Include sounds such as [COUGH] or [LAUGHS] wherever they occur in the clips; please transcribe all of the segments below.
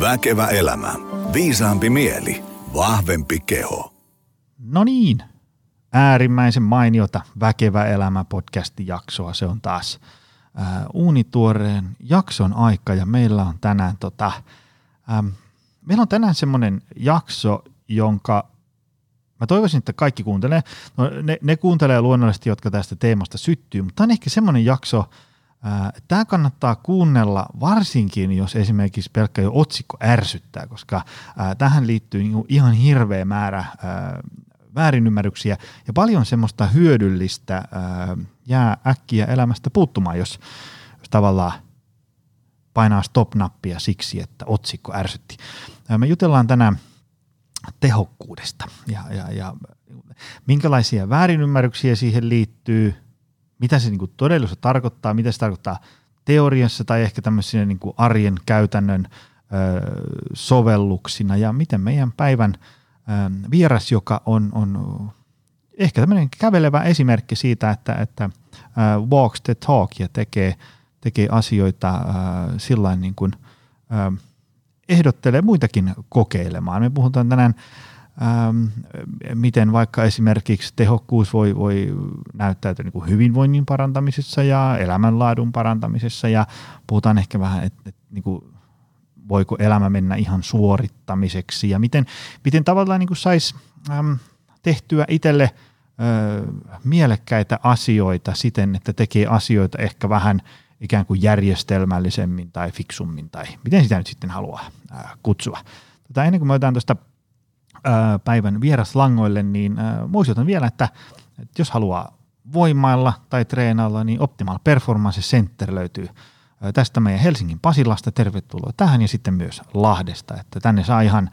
Väkevä elämä. Viisaampi mieli. Vahvempi keho. No niin, äärimmäisen mainiota Väkevä elämä podcastin jaksoa. Se on taas äh, uunituoreen jakson aika ja meillä on tänään tota, ähm, meillä on tänään semmoinen jakso, jonka mä toivoisin, että kaikki kuuntelee. No, ne, ne kuuntelee luonnollisesti, jotka tästä teemasta syttyy, mutta tämä on ehkä semmoinen jakso, Tämä kannattaa kuunnella varsinkin, jos esimerkiksi pelkkä jo otsikko ärsyttää, koska tähän liittyy niinku ihan hirveä määrä väärinymmärryksiä ja paljon semmoista hyödyllistä jää äkkiä elämästä puuttumaan, jos, tavallaan painaa stop-nappia siksi, että otsikko ärsytti. Me jutellaan tänään tehokkuudesta ja, ja, ja minkälaisia väärinymmärryksiä siihen liittyy – mitä se niin todellisuudessa tarkoittaa, mitä se tarkoittaa teoriassa tai ehkä tämmöisinä niin kuin arjen käytännön ö, sovelluksina ja miten meidän päivän ö, vieras, joka on, on ehkä tämmöinen kävelevä esimerkki siitä, että, että ö, walks the talk ja tekee, tekee asioita ö, sillä niin kuin, ö, ehdottelee muitakin kokeilemaan. Me puhutaan tänään ähm, miten vaikka esimerkiksi tehokkuus voi, voi näyttäytyä niin kuin hyvinvoinnin parantamisessa ja elämänlaadun parantamisessa ja puhutaan ehkä vähän, että, että niin kuin, voiko elämä mennä ihan suorittamiseksi ja miten, miten tavallaan niin saisi ähm, tehtyä itselle äh, mielekkäitä asioita siten, että tekee asioita ehkä vähän ikään kuin järjestelmällisemmin tai fiksummin tai miten sitä nyt sitten haluaa äh, kutsua. Tätä ennen kuin me otetaan tuosta päivän vieraslangoille, niin muistutan vielä, että, jos haluaa voimailla tai treenailla, niin Optimal Performance Center löytyy tästä meidän Helsingin Pasilasta. Tervetuloa tähän ja sitten myös Lahdesta, että tänne saa ihan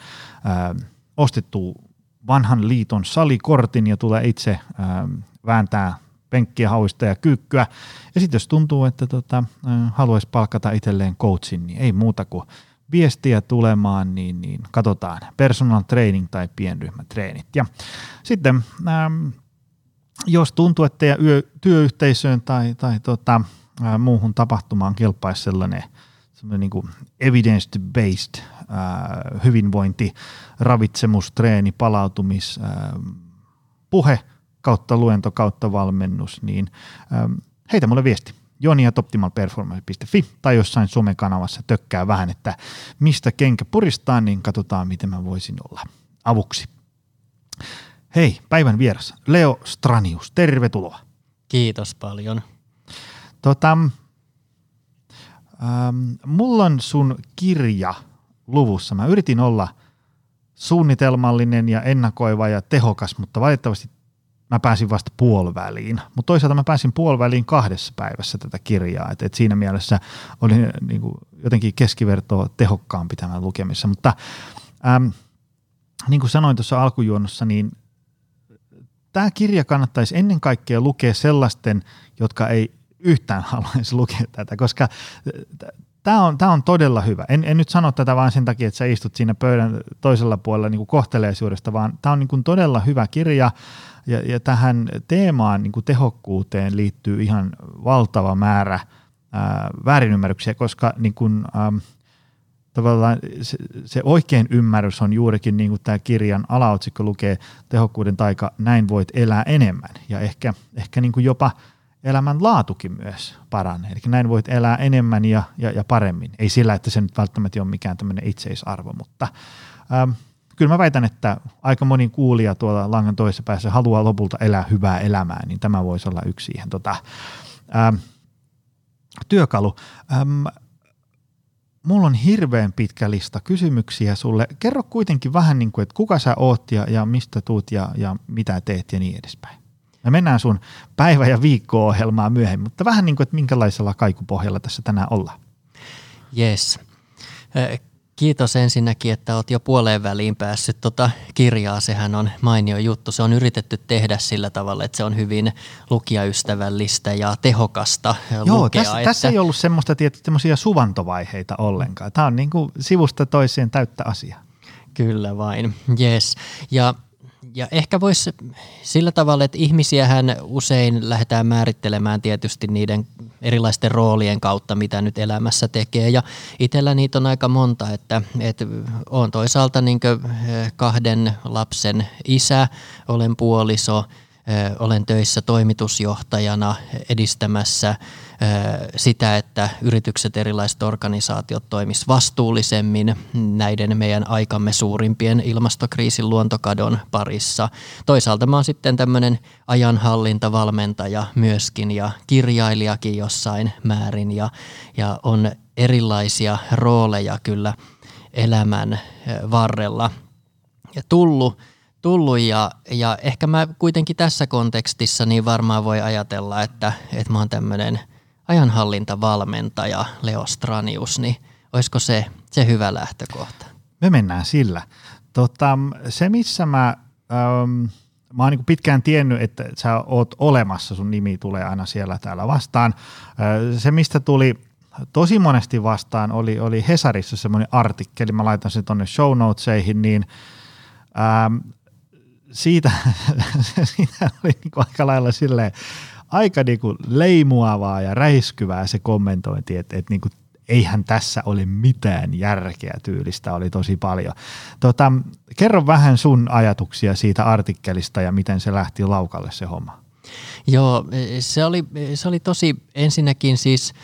ostettua vanhan liiton salikortin ja tulee itse ää, vääntää penkkiä, hauista ja kyykkyä. Ja sitten jos tuntuu, että tota, haluaisi palkata itselleen coachin, niin ei muuta kuin viestiä tulemaan, niin, niin katsotaan personal training tai pienryhmätreenit. Ja sitten ähm, jos tuntuu, että teidän yö, työyhteisöön tai, tai tota, äh, muuhun tapahtumaan kelpaisi sellainen, sellainen niin kuin evidence-based äh, hyvinvointi, ravitsemustreeni, palautumis, äh, puhe kautta luento kautta valmennus, niin äh, heitä mulle viesti joni.optimalperformance.fi tai jossain somekanavassa tökkää vähän, että mistä kenkä puristaa, niin katsotaan, miten mä voisin olla avuksi. Hei, päivän vieras, Leo Stranius, tervetuloa. Kiitos paljon. Tota, ähm, mulla on sun kirja luvussa. Mä yritin olla suunnitelmallinen ja ennakoiva ja tehokas, mutta valitettavasti mä pääsin vasta puoliväliin. Mutta toisaalta mä pääsin puoliväliin kahdessa päivässä tätä kirjaa. Et, et siinä mielessä oli niin kuin, jotenkin keskivertoa tehokkaampi tämän lukemissa. Mutta äm, niin kuin sanoin tuossa alkujuonnossa, niin tämä kirja kannattaisi ennen kaikkea lukea sellaisten, jotka ei yhtään [LAUGHS] haluaisi lukea tätä, koska tämä on, tämä on todella hyvä. En, en nyt sano tätä vain sen takia, että sä istut siinä pöydän toisella puolella niin kohteleisuudesta, vaan tämä on niin kuin todella hyvä kirja ja, ja tähän teemaan niin kuin tehokkuuteen liittyy ihan valtava määrä ää, väärinymmärryksiä, koska niin kuin, äm, tavallaan se, se oikein ymmärrys on juurikin niin kuin tämä kirjan alaotsikko lukee tehokkuuden taika, näin voit elää enemmän ja ehkä, ehkä niin kuin jopa elämän laatukin myös paranee. Eli näin voit elää enemmän ja, ja, ja paremmin. Ei sillä, että se nyt välttämättä ole mikään tämmöinen itseisarvo, mutta ähm, kyllä mä väitän, että aika moni kuulija tuolla langan toisessa päässä haluaa lopulta elää hyvää elämää, niin tämä voisi olla yksi siihen tota, ähm, työkalu. Ähm, mulla on hirveän pitkä lista kysymyksiä sulle. Kerro kuitenkin vähän niin kuin, että kuka sä oot ja, ja mistä tuut ja, ja mitä teet ja niin edespäin. Me mennään sun päivä- ja viikko-ohjelmaa myöhemmin, mutta vähän niin kuin, että minkälaisella kaikupohjalla tässä tänään ollaan. Yes. Kiitos ensinnäkin, että olet jo puoleen väliin päässyt tota kirjaa. Sehän on mainio juttu. Se on yritetty tehdä sillä tavalla, että se on hyvin lukijaystävällistä ja tehokasta Joo, lukea. Tässä, että... tässä ei ollut semmoista semmoisia suvantovaiheita ollenkaan. Tämä on niin kuin sivusta toiseen täyttä asiaa. Kyllä vain, yes. Ja ja ehkä voisi sillä tavalla, että ihmisiähän usein lähdetään määrittelemään tietysti niiden erilaisten roolien kautta, mitä nyt elämässä tekee. Ja itsellä niitä on aika monta, että, että olen toisaalta niin kahden lapsen isä, olen puoliso – olen töissä toimitusjohtajana edistämässä sitä, että yritykset, erilaiset organisaatiot toimis vastuullisemmin näiden meidän aikamme suurimpien ilmastokriisin luontokadon parissa. Toisaalta mä oon sitten tämmöinen ajanhallintavalmentaja myöskin ja kirjailijakin jossain määrin ja, ja on erilaisia rooleja kyllä elämän varrella ja tullut – tullut ja, ja ehkä mä kuitenkin tässä kontekstissa niin varmaan voi ajatella, että, että mä oon tämmöinen ajanhallintavalmentaja Leo Stranius, niin olisiko se, se hyvä lähtökohta? Me mennään sillä. Tota, se, missä mä, ähm, mä oon niin pitkään tiennyt, että sä oot olemassa, sun nimi tulee aina siellä täällä vastaan. Äh, se, mistä tuli tosi monesti vastaan, oli, oli Hesarissa semmoinen artikkeli, mä laitan sen tonne show notesihin, niin ähm, siitä, [LAUGHS] siitä oli niin kuin aika lailla silleen, aika niin kuin leimuavaa ja räiskyvää se kommentointi, että, että niin kuin eihän tässä ole mitään järkeä tyylistä, oli tosi paljon. Tota, kerro vähän sun ajatuksia siitä artikkelista ja miten se lähti laukalle se homma. Joo, se oli, se oli tosi ensinnäkin siis –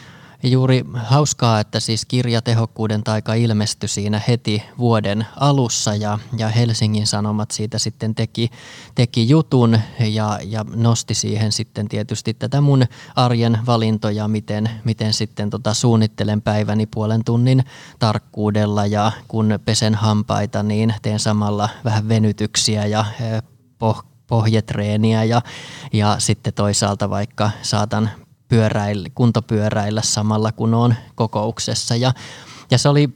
ja juuri hauskaa, että siis kirjatehokkuuden taika ilmestyi siinä heti vuoden alussa ja, ja Helsingin Sanomat siitä sitten teki, teki jutun ja, ja nosti siihen sitten tietysti tätä mun arjen valintoja, miten, miten sitten tota suunnittelen päiväni puolen tunnin tarkkuudella. Ja kun pesen hampaita, niin teen samalla vähän venytyksiä ja poh, pohjetreeniä ja, ja sitten toisaalta vaikka saatan pyöräillä, kuntopyöräillä samalla kun on kokouksessa. Ja, ja se oli,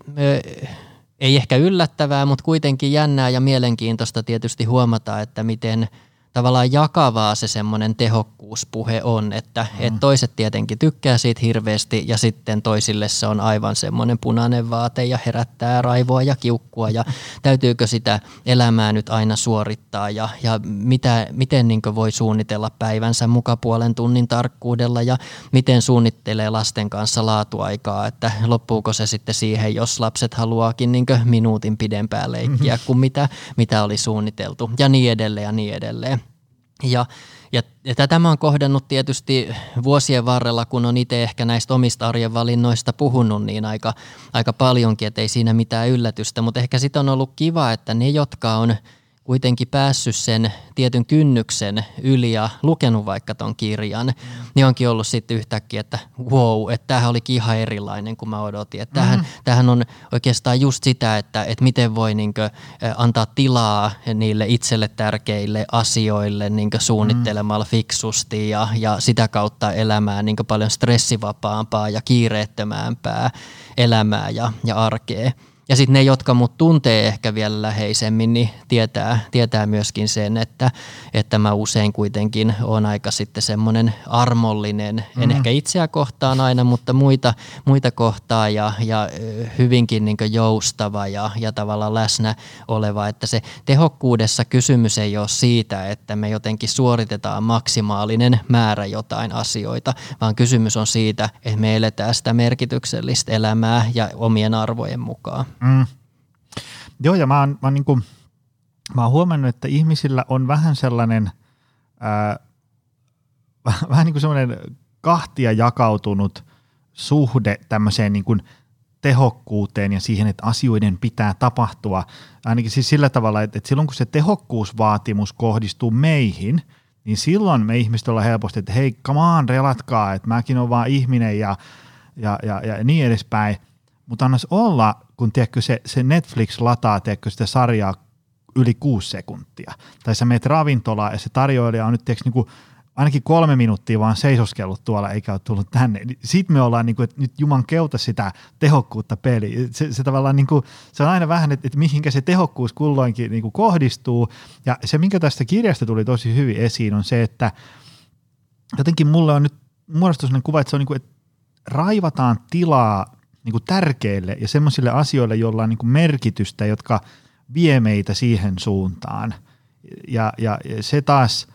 ei ehkä yllättävää, mutta kuitenkin jännää ja mielenkiintoista tietysti huomata, että miten – tavallaan jakavaa se semmoinen tehokkuuspuhe on, että mm. et toiset tietenkin tykkää siitä hirveästi ja sitten toisille se on aivan semmoinen punainen vaate ja herättää raivoa ja kiukkua ja [LAUGHS] täytyykö sitä elämää nyt aina suorittaa ja, ja mitä, miten niin voi suunnitella päivänsä mukapuolen tunnin tarkkuudella ja miten suunnittelee lasten kanssa laatuaikaa, että loppuuko se sitten siihen, jos lapset haluaakin niin minuutin pidempään leikkiä mm-hmm. kuin mitä, mitä oli suunniteltu ja niin edelleen ja niin edelleen. Ja, ja, ja tätä mä oon kohdannut tietysti vuosien varrella, kun on itse ehkä näistä omista arjen valinnoista puhunut niin aika, aika paljonkin, että ei siinä mitään yllätystä, mutta ehkä sitten on ollut kiva, että ne, jotka on – kuitenkin päässyt sen tietyn kynnyksen yli ja lukenut vaikka ton kirjan, niin onkin ollut sitten yhtäkkiä, että wow, että tämähän olikin ihan erilainen kuin mä odotin. Että tämähän, mm. tämähän on oikeastaan just sitä, että, että miten voi niinkö antaa tilaa niille itselle tärkeille asioille niinkö suunnittelemalla mm. fiksusti ja, ja sitä kautta elämään niinkö paljon stressivapaampaa ja kiireettömämpää elämää ja, ja arkea. Ja sitten ne, jotka mut tuntee ehkä vielä läheisemmin, niin tietää, tietää myöskin sen, että, että mä usein kuitenkin on aika sitten semmoinen armollinen, mm. en ehkä itseä kohtaan aina, mutta muita, muita kohtaan ja, ja hyvinkin niin joustava ja, ja tavallaan läsnä oleva. Että se tehokkuudessa kysymys ei ole siitä, että me jotenkin suoritetaan maksimaalinen määrä jotain asioita, vaan kysymys on siitä, että me eletään sitä merkityksellistä elämää ja omien arvojen mukaan. Mm. Joo, ja mä oon, mä, oon niin kuin, mä oon huomannut, että ihmisillä on vähän sellainen, ää, vähän niin kuin sellainen kahtia jakautunut suhde tämmöiseen niin kuin tehokkuuteen ja siihen, että asioiden pitää tapahtua. Ainakin siis sillä tavalla, että, että silloin kun se tehokkuusvaatimus kohdistuu meihin, niin silloin me ihmiset ollaan helposti, että hei, come on, relatkaa, että mäkin olen vaan ihminen ja, ja, ja, ja niin edespäin. Mutta annas olla, kun tiedätkö, se, se Netflix lataa tiedätkö, sitä sarjaa yli kuusi sekuntia. Tai sä meet ravintolaan ja se tarjoilija on nyt tiedätkö, niin kuin ainakin kolme minuuttia vaan seisoskellut tuolla eikä ole tullut tänne. Sitten me ollaan, niin kuin, että nyt Juman keuta sitä tehokkuutta peli. Se, se tavallaan niin kuin, se on aina vähän, että, että mihinkä se tehokkuus kulloinkin niin kuin kohdistuu. Ja se, minkä tästä kirjasta tuli tosi hyvin esiin, on se, että jotenkin mulle on nyt muodostunut sellainen kuva, että se on niin kuin, että raivataan tilaa niin kuin tärkeille ja semmoisille asioille, joilla on niin kuin merkitystä, jotka vie meitä siihen suuntaan. Ja, ja se taas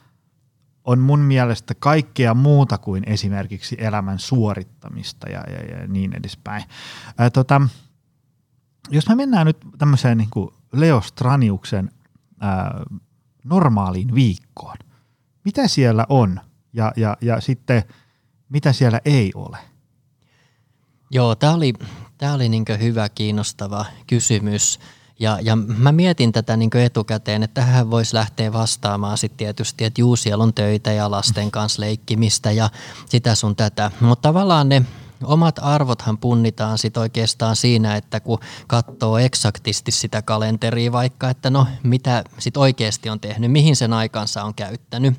on mun mielestä kaikkea muuta kuin esimerkiksi elämän suorittamista ja, ja, ja niin edespäin. Ää, tota, jos me mennään nyt tämmöiseen niin kuin Leo Straniuksen ää, normaaliin viikkoon, mitä siellä on ja, ja, ja sitten mitä siellä ei ole? Joo, tämä oli, tää oli niin hyvä, kiinnostava kysymys. Ja, ja mä mietin tätä niin etukäteen, että tähän voisi lähteä vastaamaan sitten tietysti, että juu, siellä on töitä ja lasten kanssa leikkimistä ja sitä sun tätä. Mutta tavallaan ne omat arvothan punnitaan sit oikeastaan siinä, että kun katsoo eksaktisti sitä kalenteria vaikka, että no mitä sit oikeasti on tehnyt, mihin sen aikansa on käyttänyt.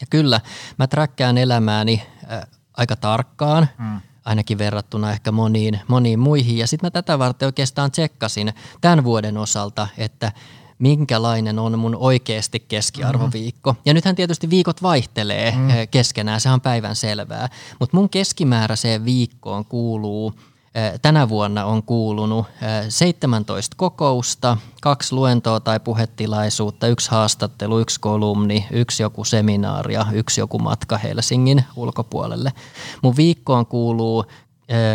Ja kyllä, mä träkkään elämääni äh, aika tarkkaan, mm. Ainakin verrattuna ehkä moniin, moniin muihin. Ja sitten mä tätä varten oikeastaan tsekkasin tämän vuoden osalta, että minkälainen on mun oikeasti keskiarvoviikko. Mm-hmm. Ja nythän tietysti viikot vaihtelee mm. keskenään, se on päivän selvää. Mutta mun keskimääräiseen viikkoon kuuluu – tänä vuonna on kuulunut 17 kokousta, kaksi luentoa tai puhetilaisuutta, yksi haastattelu, yksi kolumni, yksi joku seminaari ja yksi joku matka Helsingin ulkopuolelle. Mun viikkoon kuuluu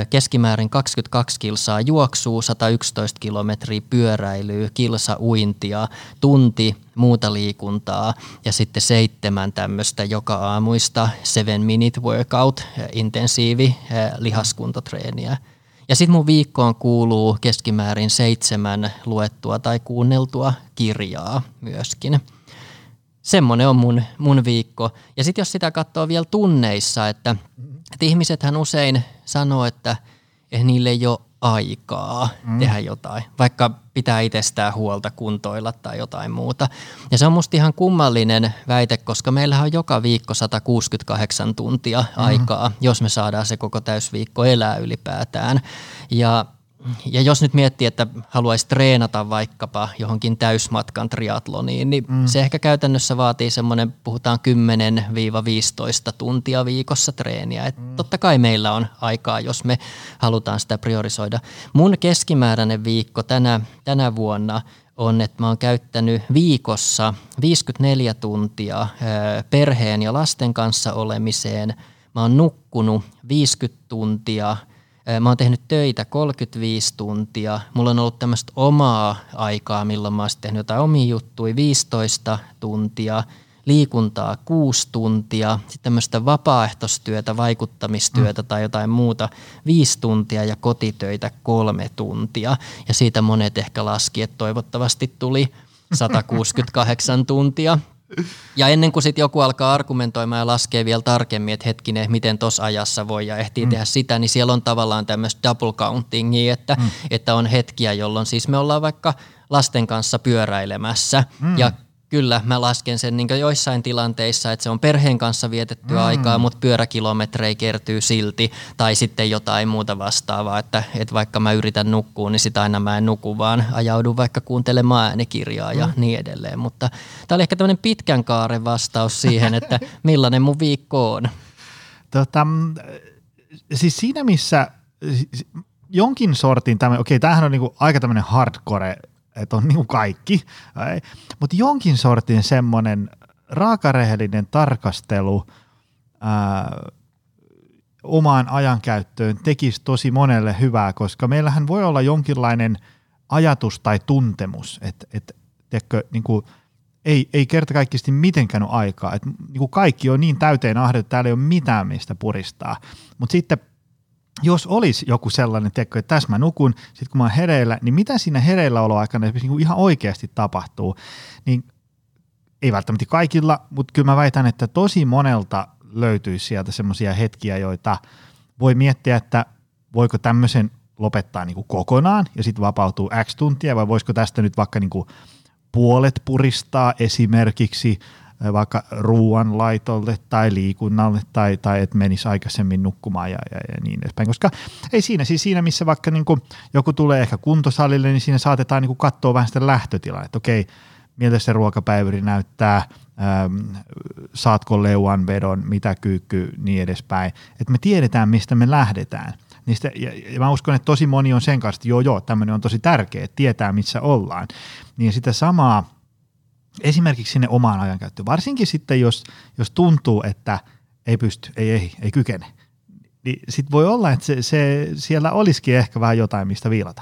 keskimäärin 22 kilsaa juoksua, 111 kilometriä pyöräilyä, kilsa uintia, tunti muuta liikuntaa ja sitten seitsemän tämmöistä joka aamuista seven minute workout, intensiivi lihaskuntotreeniä. Ja sitten mun viikkoon kuuluu keskimäärin seitsemän luettua tai kuunneltua kirjaa myöskin. Semmoinen on mun, mun viikko. Ja sitten jos sitä katsoo vielä tunneissa, että, että ihmisethän usein sanoo, että, niille ei ole aikaa mm. tehdä jotain, vaikka pitää itsestään huolta, kuntoilla tai jotain muuta. Ja se on musta ihan kummallinen väite, koska meillä on joka viikko 168 tuntia mm. aikaa, jos me saadaan se koko täysviikko elää ylipäätään. Ja ja jos nyt miettii, että haluaisi treenata vaikkapa johonkin täysmatkan triatloniin, niin mm. se ehkä käytännössä vaatii semmoinen, puhutaan 10-15 tuntia viikossa treeniä. Et mm. Totta kai meillä on aikaa, jos me halutaan sitä priorisoida. Mun keskimääräinen viikko tänä, tänä vuonna on, että mä oon käyttänyt viikossa 54 tuntia perheen ja lasten kanssa olemiseen. Mä oon nukkunut 50 tuntia – Mä oon tehnyt töitä 35 tuntia. Mulla on ollut tämmöistä omaa aikaa, milloin mä oon tehnyt jotain omia juttuja 15 tuntia, liikuntaa 6 tuntia, sitten tämmöistä vapaaehtoistyötä, vaikuttamistyötä mm. tai jotain muuta 5 tuntia ja kotitöitä 3 tuntia. Ja siitä monet ehkä laski, että toivottavasti tuli [LAUGHS] 168 tuntia. Ja ennen kuin sitten joku alkaa argumentoimaan ja laskee vielä tarkemmin, että hetkinen, miten tuossa ajassa voi ja ehtii mm. tehdä sitä, niin siellä on tavallaan tämmöistä double countingia, että, mm. että on hetkiä, jolloin siis me ollaan vaikka lasten kanssa pyöräilemässä mm. ja Kyllä, mä lasken sen niin joissain tilanteissa, että se on perheen kanssa vietettyä mm. aikaa, mutta pyöräkilometrejä kertyy silti. Tai sitten jotain muuta vastaavaa, että, että vaikka mä yritän nukkua, niin sitä aina mä en nuku, vaan ajaudun vaikka kuuntelemaan äänikirjaa ja mm. niin edelleen. Mutta tämä oli ehkä tämmöinen pitkän kaaren vastaus siihen, että [LAUGHS] millainen mun viikko on. Tota, siis siinä missä jonkin sortin, okei okay, tämähän on niinku aika tämmöinen hardcore että on niin kaikki, mutta jonkin sortin semmoinen raakarehellinen tarkastelu ää, omaan ajankäyttöön tekisi tosi monelle hyvää, koska meillähän voi olla jonkinlainen ajatus tai tuntemus, että, että tiedätkö, niin kuin, ei, ei kerta kaikkiasti mitenkään ole aikaa. Että, niin kuin kaikki on niin täyteen ahde, että täällä ei ole mitään mistä puristaa. Mutta sitten jos olisi joku sellainen teko, että tässä mä nukun, sitten kun mä oon hereillä, niin mitä siinä hereilläoloaikana niin ihan oikeasti tapahtuu, niin ei välttämättä kaikilla, mutta kyllä mä väitän, että tosi monelta löytyisi sieltä semmoisia hetkiä, joita voi miettiä, että voiko tämmöisen lopettaa niin kuin kokonaan ja sitten vapautuu X tuntia, vai voisiko tästä nyt vaikka niin kuin puolet puristaa esimerkiksi – vaikka ruoanlaitolle tai liikunnalle tai, tai että menisi aikaisemmin nukkumaan ja, ja, ja niin edespäin. Koska ei siinä, siis siinä missä vaikka niin kuin joku tulee ehkä kuntosalille, niin siinä saatetaan niin kuin katsoa vähän sitä lähtötilaa, että okei, miltä se ruokapäiväri näyttää, ähm, saatko leuan vedon, mitä kyykky, niin edespäin. Että me tiedetään, mistä me lähdetään. Niistä, ja, ja mä uskon, että tosi moni on sen kanssa, että joo joo, tämmöinen on tosi tärkeä, että tietää missä ollaan. Niin sitä samaa esimerkiksi sinne omaan ajankäyttöön. Varsinkin sitten, jos, jos tuntuu, että ei pysty, ei, ei, ei kykene. Niin sitten voi olla, että se, se, siellä olisikin ehkä vähän jotain, mistä viilata.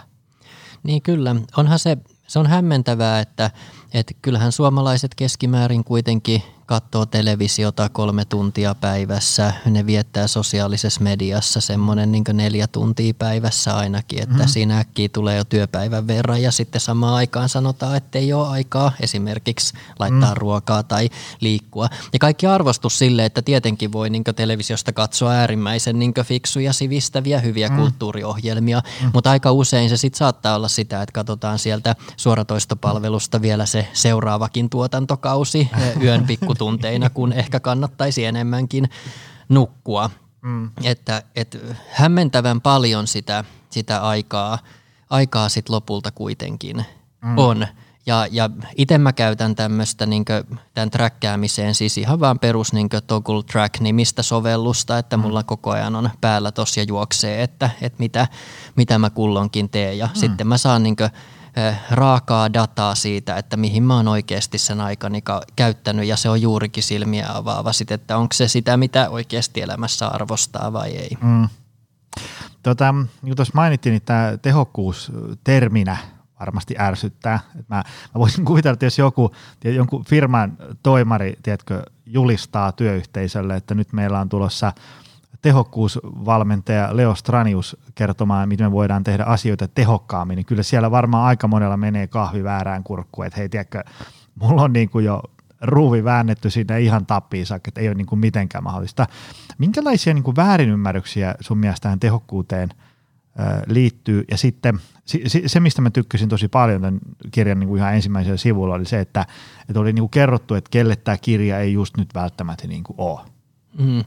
Niin kyllä. Onhan se, se on hämmentävää, että, että kyllähän suomalaiset keskimäärin kuitenkin katsoo televisiota kolme tuntia päivässä. Ne viettää sosiaalisessa mediassa semmoinen niin neljä tuntia päivässä ainakin, että mm. siinä äkkiä tulee jo työpäivän verran ja sitten samaan aikaan sanotaan, että ei ole aikaa esimerkiksi laittaa mm. ruokaa tai liikkua. Ja kaikki arvostus sille, että tietenkin voi niin televisiosta katsoa äärimmäisen niin fiksuja, sivistäviä, hyviä mm. kulttuuriohjelmia, mm. mutta aika usein se sitten saattaa olla sitä, että katsotaan sieltä suoratoistopalvelusta vielä se seuraavakin tuotantokausi [LAUGHS] yön pikku tunteina, kun ehkä kannattaisi enemmänkin nukkua. Mm. Että, et hämmentävän paljon sitä, sitä aikaa, aikaa sit lopulta kuitenkin mm. on. Ja, ja itse mä käytän tämmöistä niin tämän träkkäämiseen siis ihan vaan perus niin Toggle Track-nimistä sovellusta, että mm. mulla koko ajan on päällä tos ja juoksee, että, että mitä, mitä mä kullonkin teen. Ja mm. sitten mä saan niin raakaa dataa siitä, että mihin mä oon oikeasti sen aikani käyttänyt ja se on juurikin silmiä avaava sit, että onko se sitä, mitä oikeasti elämässä arvostaa vai ei. Mm. Tota, niin tuossa mainittiin, niin tämä tehokkuus terminä varmasti ärsyttää. Mä, mä voisin kuvitella, että jos joku, jonkun firman toimari, tiedätkö, julistaa työyhteisölle, että nyt meillä on tulossa – tehokkuusvalmentaja Leo Stranius kertomaan, miten me voidaan tehdä asioita tehokkaammin, niin kyllä siellä varmaan aika monella menee kahvi väärään kurkkuun, että hei tiedätkö, mulla on niin kuin jo ruuvi väännetty sinne ihan tappiin saakka, että ei ole niin kuin mitenkään mahdollista. Minkälaisia niin kuin väärinymmärryksiä sun mielestä tähän tehokkuuteen liittyy? Ja sitten se, mistä mä tykkäsin tosi paljon tämän kirjan niin kuin ihan ensimmäisellä sivulla, oli se, että, että oli niin kuin kerrottu, että kelle tämä kirja ei just nyt välttämättä niin kuin ole. Mm.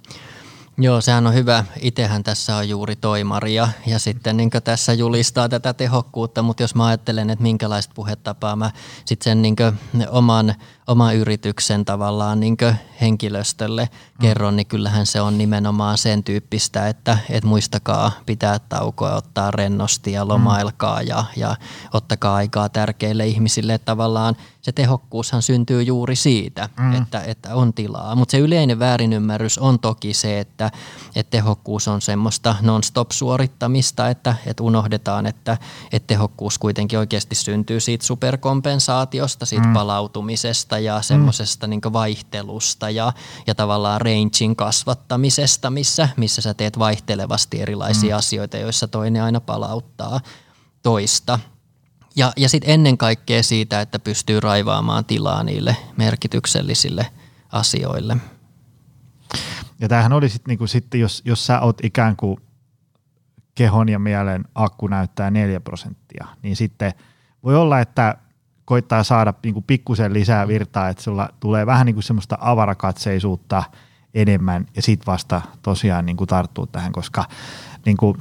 Joo, sehän on hyvä. Itehän tässä on juuri toimari ja, ja sitten niin tässä julistaa tätä tehokkuutta, mutta jos mä ajattelen, että minkälaista puhetapaa mä sitten sen niin oman, oman yrityksen tavallaan niin henkilöstölle mm. kerron, niin kyllähän se on nimenomaan sen tyyppistä, että, että muistakaa pitää taukoa, ottaa rennosti ja lomailkaa ja, ja ottakaa aikaa tärkeille ihmisille. Että tavallaan se tehokkuushan syntyy juuri siitä, mm. että, että on tilaa. Mutta se yleinen väärinymmärrys on toki se, että, että tehokkuus on semmoista non-stop suorittamista, että, että unohdetaan, että, että tehokkuus kuitenkin oikeasti syntyy siitä superkompensaatiosta, siitä mm. palautumisesta ja semmoisesta mm. niin vaihtelusta ja, ja tavallaan rangein kasvattamisesta, missä, missä sä teet vaihtelevasti erilaisia mm. asioita, joissa toinen aina palauttaa toista. Ja, ja sitten ennen kaikkea siitä, että pystyy raivaamaan tilaa niille merkityksellisille asioille. Ja tämähän oli sitten niinku sit, jos, jos sä oot ikään kuin kehon ja mielen akku näyttää 4 prosenttia, niin sitten voi olla, että koittaa saada niinku pikkusen lisää virtaa, että sulla tulee vähän niinku semmoista avarakatseisuutta enemmän ja sitten vasta tosiaan niinku tarttuu tähän, koska niinku,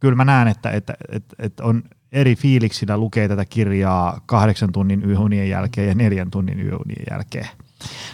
kyllä mä näen, että, että, että, että on eri fiiliksillä lukee tätä kirjaa kahdeksan tunnin yöunien jälkeen ja neljän tunnin yöunien jälkeen.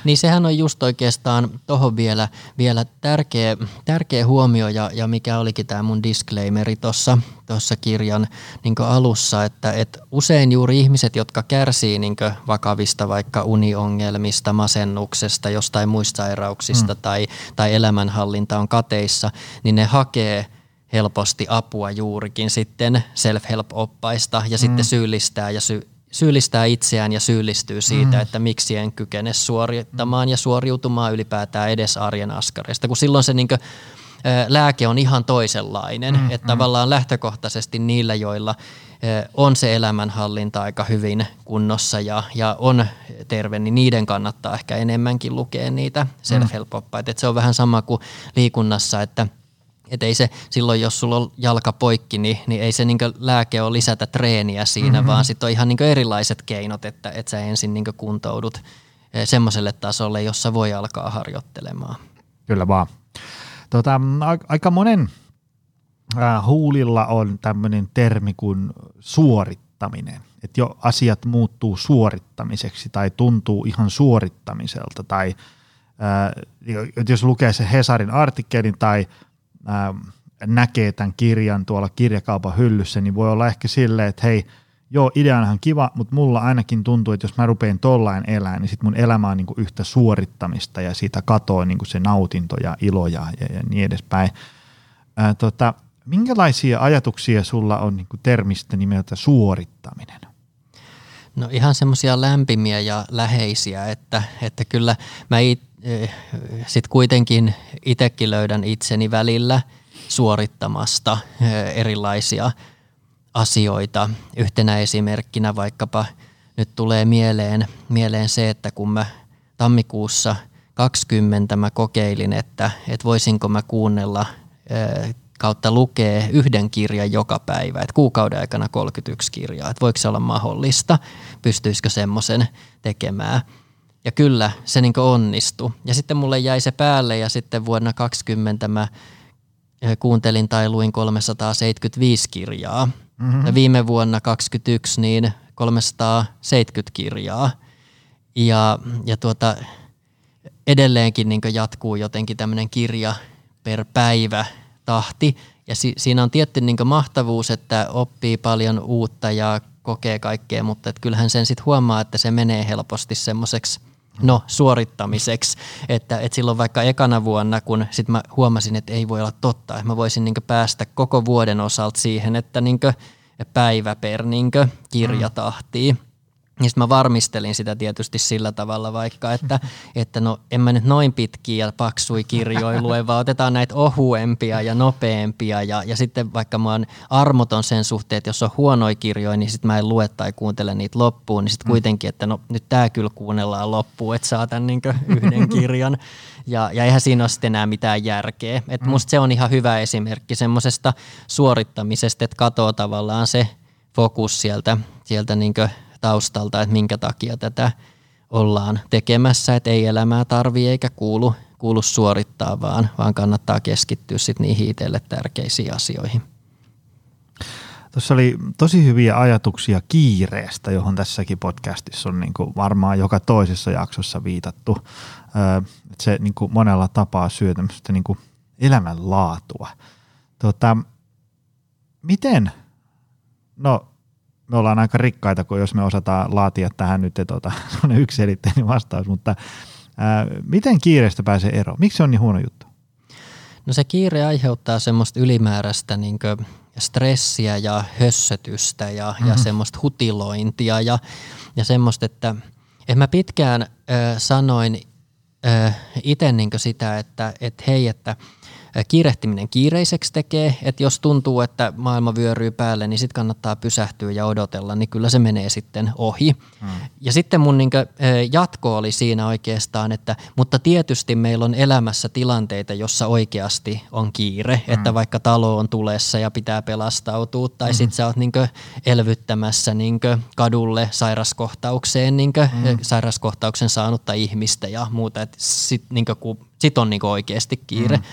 Niin sehän on just oikeastaan tuohon vielä, vielä tärkeä, tärkeä huomio ja, ja mikä olikin tämä mun disclaimeri tuossa tuossa kirjan niin alussa, että et usein juuri ihmiset, jotka kärsii niin vakavista vaikka uniongelmista, masennuksesta, jostain muista sairauksista mm. tai, tai elämänhallinta on kateissa, niin ne hakee – helposti apua juurikin sitten self-help-oppaista ja mm. sitten syyllistää ja sy- syyllistää itseään ja syyllistyy siitä, mm. että miksi en kykene suorittamaan ja suoriutumaan ylipäätään edes arjen askareista, kun silloin se niinkö, lääke on ihan toisenlainen, mm, että mm. tavallaan lähtökohtaisesti niillä, joilla on se elämänhallinta aika hyvin kunnossa ja, ja on terve, niin niiden kannattaa ehkä enemmänkin lukea niitä self-help-oppaita. Mm. se on vähän sama kuin liikunnassa, että – että ei se silloin, jos sulla on jalka poikki, niin, niin ei se niin lääke ole lisätä treeniä siinä, mm-hmm. vaan sitten on ihan niin erilaiset keinot, että, että sä ensin niin kuntoudut eh, semmoiselle tasolle, jossa voi alkaa harjoittelemaan. Kyllä vaan. Tota, aika monen äh, huulilla on tämmöinen termi kuin suorittaminen. Että jo asiat muuttuu suorittamiseksi tai tuntuu ihan suorittamiselta. Tai äh, jos lukee se Hesarin artikkelin tai ää, näkee tämän kirjan tuolla kirjakaupan hyllyssä, niin voi olla ehkä silleen, että hei, joo, ideanahan kiva, mutta mulla ainakin tuntuu, että jos mä rupean tollain elää, niin sit mun elämä on niinku yhtä suorittamista ja siitä katoaa niinku se nautinto ja ilo ja, ja, ja niin edespäin. Ää, tota, minkälaisia ajatuksia sulla on niinku termistä nimeltä suorittaminen? No ihan semmoisia lämpimiä ja läheisiä, että, että kyllä mä it, eh, sit kuitenkin itsekin löydän itseni välillä suorittamasta eh, erilaisia asioita. Yhtenä esimerkkinä vaikkapa nyt tulee mieleen, mieleen se, että kun mä tammikuussa 20 mä kokeilin, että, että voisinko mä kuunnella eh, kautta lukee yhden kirjan joka päivä, että kuukauden aikana 31 kirjaa, että voiko se olla mahdollista, pystyisikö semmoisen tekemään. Ja kyllä, se niin onnistui. Ja sitten mulle jäi se päälle ja sitten vuonna 20 mä eh, kuuntelin tai luin 375 kirjaa. Mm-hmm. Ja viime vuonna 21 niin 370 kirjaa. Ja, ja tuota, edelleenkin niin jatkuu jotenkin tämmöinen kirja per päivä tahti. Ja si- siinä on tietty niin mahtavuus, että oppii paljon uutta ja kokee kaikkea, mutta et kyllähän sen sitten huomaa, että se menee helposti semmoiseksi no, suorittamiseksi. Että, että silloin vaikka ekana vuonna, kun sit mä huomasin, että ei voi olla totta, että mä voisin niin päästä koko vuoden osalta siihen, että niin päivä per niin kirjatahtiin. Mm niin sitten mä varmistelin sitä tietysti sillä tavalla vaikka, että, että no en mä nyt noin pitkiä ja paksui kirjoja lue, vaan otetaan näitä ohuempia ja nopeampia ja, ja sitten vaikka mä oon armoton sen suhteen, että jos on huonoja kirjoja, niin sitten mä en lue tai kuuntele niitä loppuun, niin sitten mm. kuitenkin, että no nyt tää kyllä kuunnellaan loppuun, että saatan niin yhden [LAUGHS] kirjan. Ja, ja eihän siinä ole sitten enää mitään järkeä. Et mm. musta se on ihan hyvä esimerkki semmoisesta suorittamisesta, että katoo tavallaan se fokus sieltä, sieltä niin taustalta, että minkä takia tätä ollaan tekemässä, että ei elämää tarvii eikä kuulu, kuulu suorittaa, vaan, vaan kannattaa keskittyä sit niihin itselle tärkeisiin asioihin. Tuossa oli tosi hyviä ajatuksia kiireestä, johon tässäkin podcastissa on niin kuin varmaan joka toisessa jaksossa viitattu. Se niin kuin monella tapaa syö tämmöistä niin kuin elämänlaatua. Tota, miten, no me ollaan aika rikkaita, kun jos me osataan laatia tähän nyt tuota, [LAUGHS] yksiselitteinen vastaus, mutta ää, miten kiireestä pääsee eroon? Miksi se on niin huono juttu? No se kiire aiheuttaa semmoista ylimääräistä niin stressiä ja hössötystä ja, mm-hmm. ja semmoista hutilointia ja, ja semmoista, että en mä pitkään äh, sanoin äh, itse niin sitä, että et hei, että – kiirehtiminen kiireiseksi tekee, että jos tuntuu, että maailma vyöryy päälle, niin sitten kannattaa pysähtyä ja odotella, niin kyllä se menee sitten ohi. Hmm. Ja sitten mun niin jatko oli siinä oikeastaan, että mutta tietysti meillä on elämässä tilanteita, jossa oikeasti on kiire, hmm. että vaikka talo on tulessa ja pitää pelastautua, tai hmm. sitten sä oot niin elvyttämässä niin kadulle sairaskohtaukseen, niin hmm. sairaskohtauksen saanutta ihmistä ja muuta, että sitten niin sit on niin oikeasti kiire. Hmm.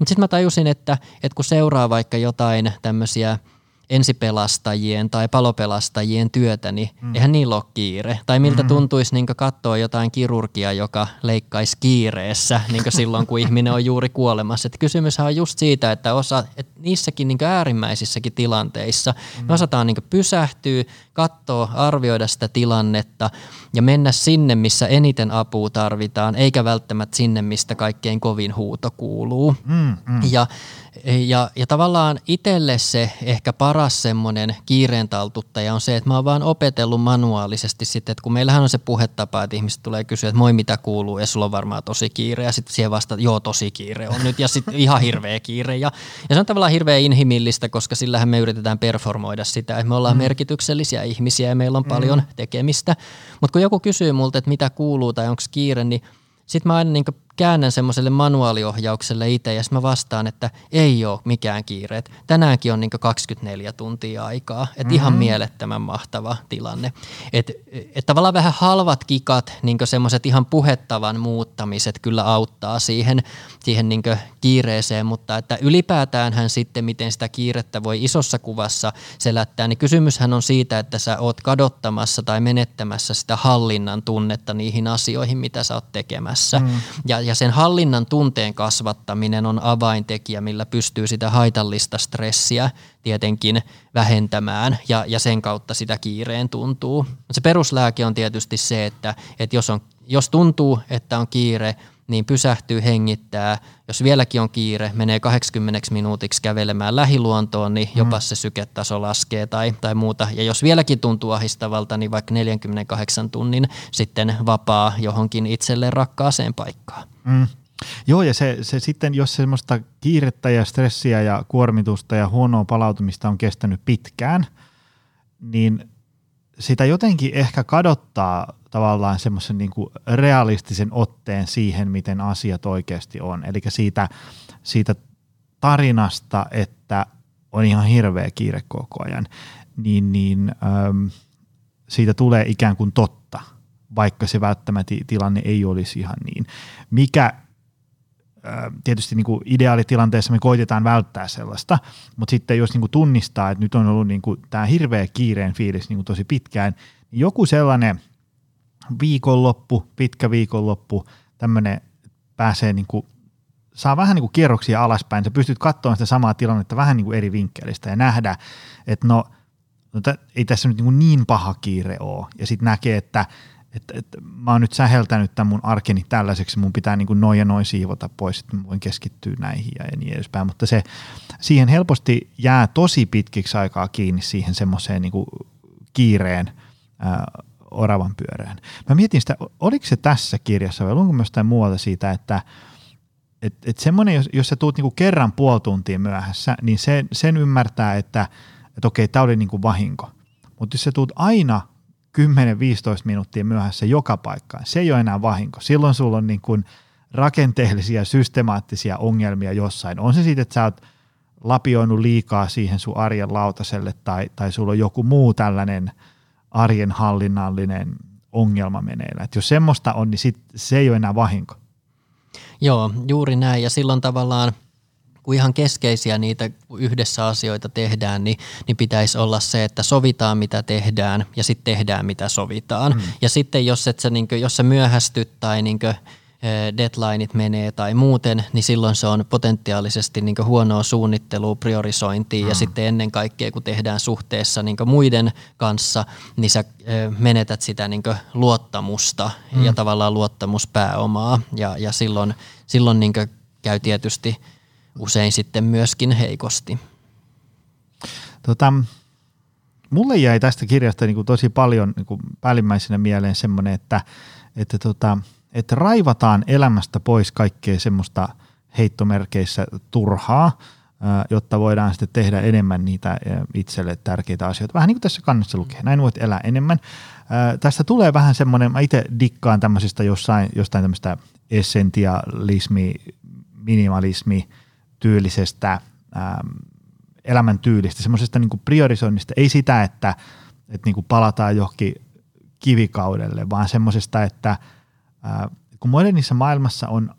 Mutta sitten mä tajusin, että, että kun seuraa vaikka jotain tämmöisiä – ensipelastajien tai palopelastajien työtä, niin mm. eihän niillä ole kiire. Tai miltä mm. tuntuisi niin katsoa jotain kirurgia, joka leikkaisi kiireessä niin silloin, kun ihminen on juuri kuolemassa. Et kysymyshän on just siitä, että, osa, että niissäkin niin äärimmäisissäkin tilanteissa mm. me osataan niin pysähtyä, katsoa, arvioida sitä tilannetta ja mennä sinne, missä eniten apua tarvitaan, eikä välttämättä sinne, mistä kaikkein kovin huuto kuuluu. Mm, mm. Ja ja, ja tavallaan itselle se ehkä paras semmoinen kiireen taltuttaja on se, että mä oon vaan opetellut manuaalisesti sitten, että kun meillähän on se puhetapa, että ihmiset tulee kysyä, että moi mitä kuuluu ja sulla on varmaan tosi kiire ja sitten siihen vasta, joo tosi kiire on nyt ja sitten [LAUGHS] ihan hirveä kiire. Ja, ja se on tavallaan hirveä inhimillistä, koska sillähän me yritetään performoida sitä, että me ollaan mm. merkityksellisiä ihmisiä ja meillä on mm. paljon tekemistä. Mutta kun joku kysyy multa, että mitä kuuluu tai onko kiire, niin sitten mä aina niin käännän semmoiselle manuaaliohjaukselle itse ja mä vastaan, että ei ole mikään kiire. tänäänkin on niin 24 tuntia aikaa. Että mm-hmm. ihan mielettömän mahtava tilanne. Että et tavallaan vähän halvat kikat, niin semmoiset ihan puhettavan muuttamiset kyllä auttaa siihen, siihen niin kiireeseen, mutta että ylipäätään hän sitten, miten sitä kiirettä voi isossa kuvassa selättää, niin kysymyshän on siitä, että sä oot kadottamassa tai menettämässä sitä hallinnan tunnetta niihin asioihin, mitä sä oot tekemässä. Mm. Ja ja, ja sen hallinnan tunteen kasvattaminen on avaintekijä, millä pystyy sitä haitallista stressiä tietenkin vähentämään ja, ja sen kautta sitä kiireen tuntuu. Se peruslääke on tietysti se, että, että jos, on, jos tuntuu, että on kiire, niin pysähtyy, hengittää. Jos vieläkin on kiire, menee 80 minuutiksi kävelemään lähiluontoon, niin jopa mm. se syketaso laskee tai, tai muuta. Ja jos vieläkin tuntuu ahistavalta, niin vaikka 48 tunnin sitten vapaa johonkin itselle rakkaaseen paikkaan. Mm. Joo, ja se, se sitten, jos semmoista kiirettä ja stressiä ja kuormitusta ja huonoa palautumista on kestänyt pitkään, niin sitä jotenkin ehkä kadottaa tavallaan semmoisen niin realistisen otteen siihen, miten asiat oikeasti on. Eli siitä, siitä tarinasta, että on ihan hirveä kiire koko ajan, niin, niin äm, siitä tulee ikään kuin totta, vaikka se välttämättä tilanne ei olisi ihan niin. Mikä tietysti niin kuin ideaalitilanteessa me koitetaan välttää sellaista, mutta sitten jos niin kuin tunnistaa, että nyt on ollut niin kuin tämä hirveä kiireen fiilis niin kuin tosi pitkään, niin joku sellainen viikonloppu, pitkä viikonloppu, tämmöinen pääsee niin kuin, saa vähän niin kuin kierroksia alaspäin, sä pystyt katsomaan sitä samaa tilannetta vähän niin kuin eri vinkkelistä ja nähdä, että no, no t- ei tässä nyt niin, niin paha kiire ole, ja sitten näkee, että että, että mä oon nyt säheltänyt tämän mun arkeni tällaiseksi, mun pitää niin kuin noin ja noin siivota pois, että mä voin keskittyä näihin ja niin edespäin, mutta se, siihen helposti jää tosi pitkiksi aikaa kiinni siihen semmoiseen niin kiireen ää, oravan pyörään. Mä mietin sitä, oliko se tässä kirjassa vai onko myös muualta siitä, että et, et semmoinen, jos, jos sä tuut niinku kerran puoli tuntia myöhässä, niin se, sen ymmärtää, että et okei, tämä oli niinku vahinko. Mutta jos sä tuut aina 10-15 minuuttia myöhässä joka paikkaan, se ei ole enää vahinko. Silloin sulla on niin kuin rakenteellisia, systemaattisia ongelmia jossain. On se siitä, että sä oot lapioinut liikaa siihen sun arjen lautaselle tai, tai sulla on joku muu tällainen arjen hallinnallinen ongelma meneillä. Et jos semmoista on, niin sit se ei ole enää vahinko. Joo, juuri näin. Ja silloin tavallaan – kun ihan keskeisiä niitä yhdessä asioita tehdään, niin, niin pitäisi olla se, että sovitaan mitä tehdään ja sitten tehdään mitä sovitaan. Mm. Ja sitten jos, et sä, niin kuin, jos sä myöhästyt tai niin kuin, deadlineit menee tai muuten, niin silloin se on potentiaalisesti niin huonoa suunnittelua, priorisointia mm. ja sitten ennen kaikkea kun tehdään suhteessa niin muiden kanssa, niin sä menetät sitä niin luottamusta mm. ja tavallaan luottamuspääomaa ja, ja silloin, silloin niin käy tietysti – usein sitten myöskin heikosti. Tota, mulle jäi tästä kirjasta niin kuin tosi paljon niin kuin päällimmäisenä mieleen semmoinen, että, että, tota, että raivataan elämästä pois kaikkea semmoista heittomerkeissä turhaa, jotta voidaan sitten tehdä enemmän niitä itselle tärkeitä asioita. Vähän niin kuin tässä kannessa lukee, näin voit elää enemmän. Tästä tulee vähän semmoinen, mä itse dikkaan tämmöisestä jossain, jostain tämmöistä essentialismi, minimalismi, tyylisestä ähm, elämäntyylistä, semmoisesta niin priorisoinnista, ei sitä, että, että niin kuin palataan johonkin kivikaudelle, vaan semmoisesta, että äh, kun modernissa maailmassa on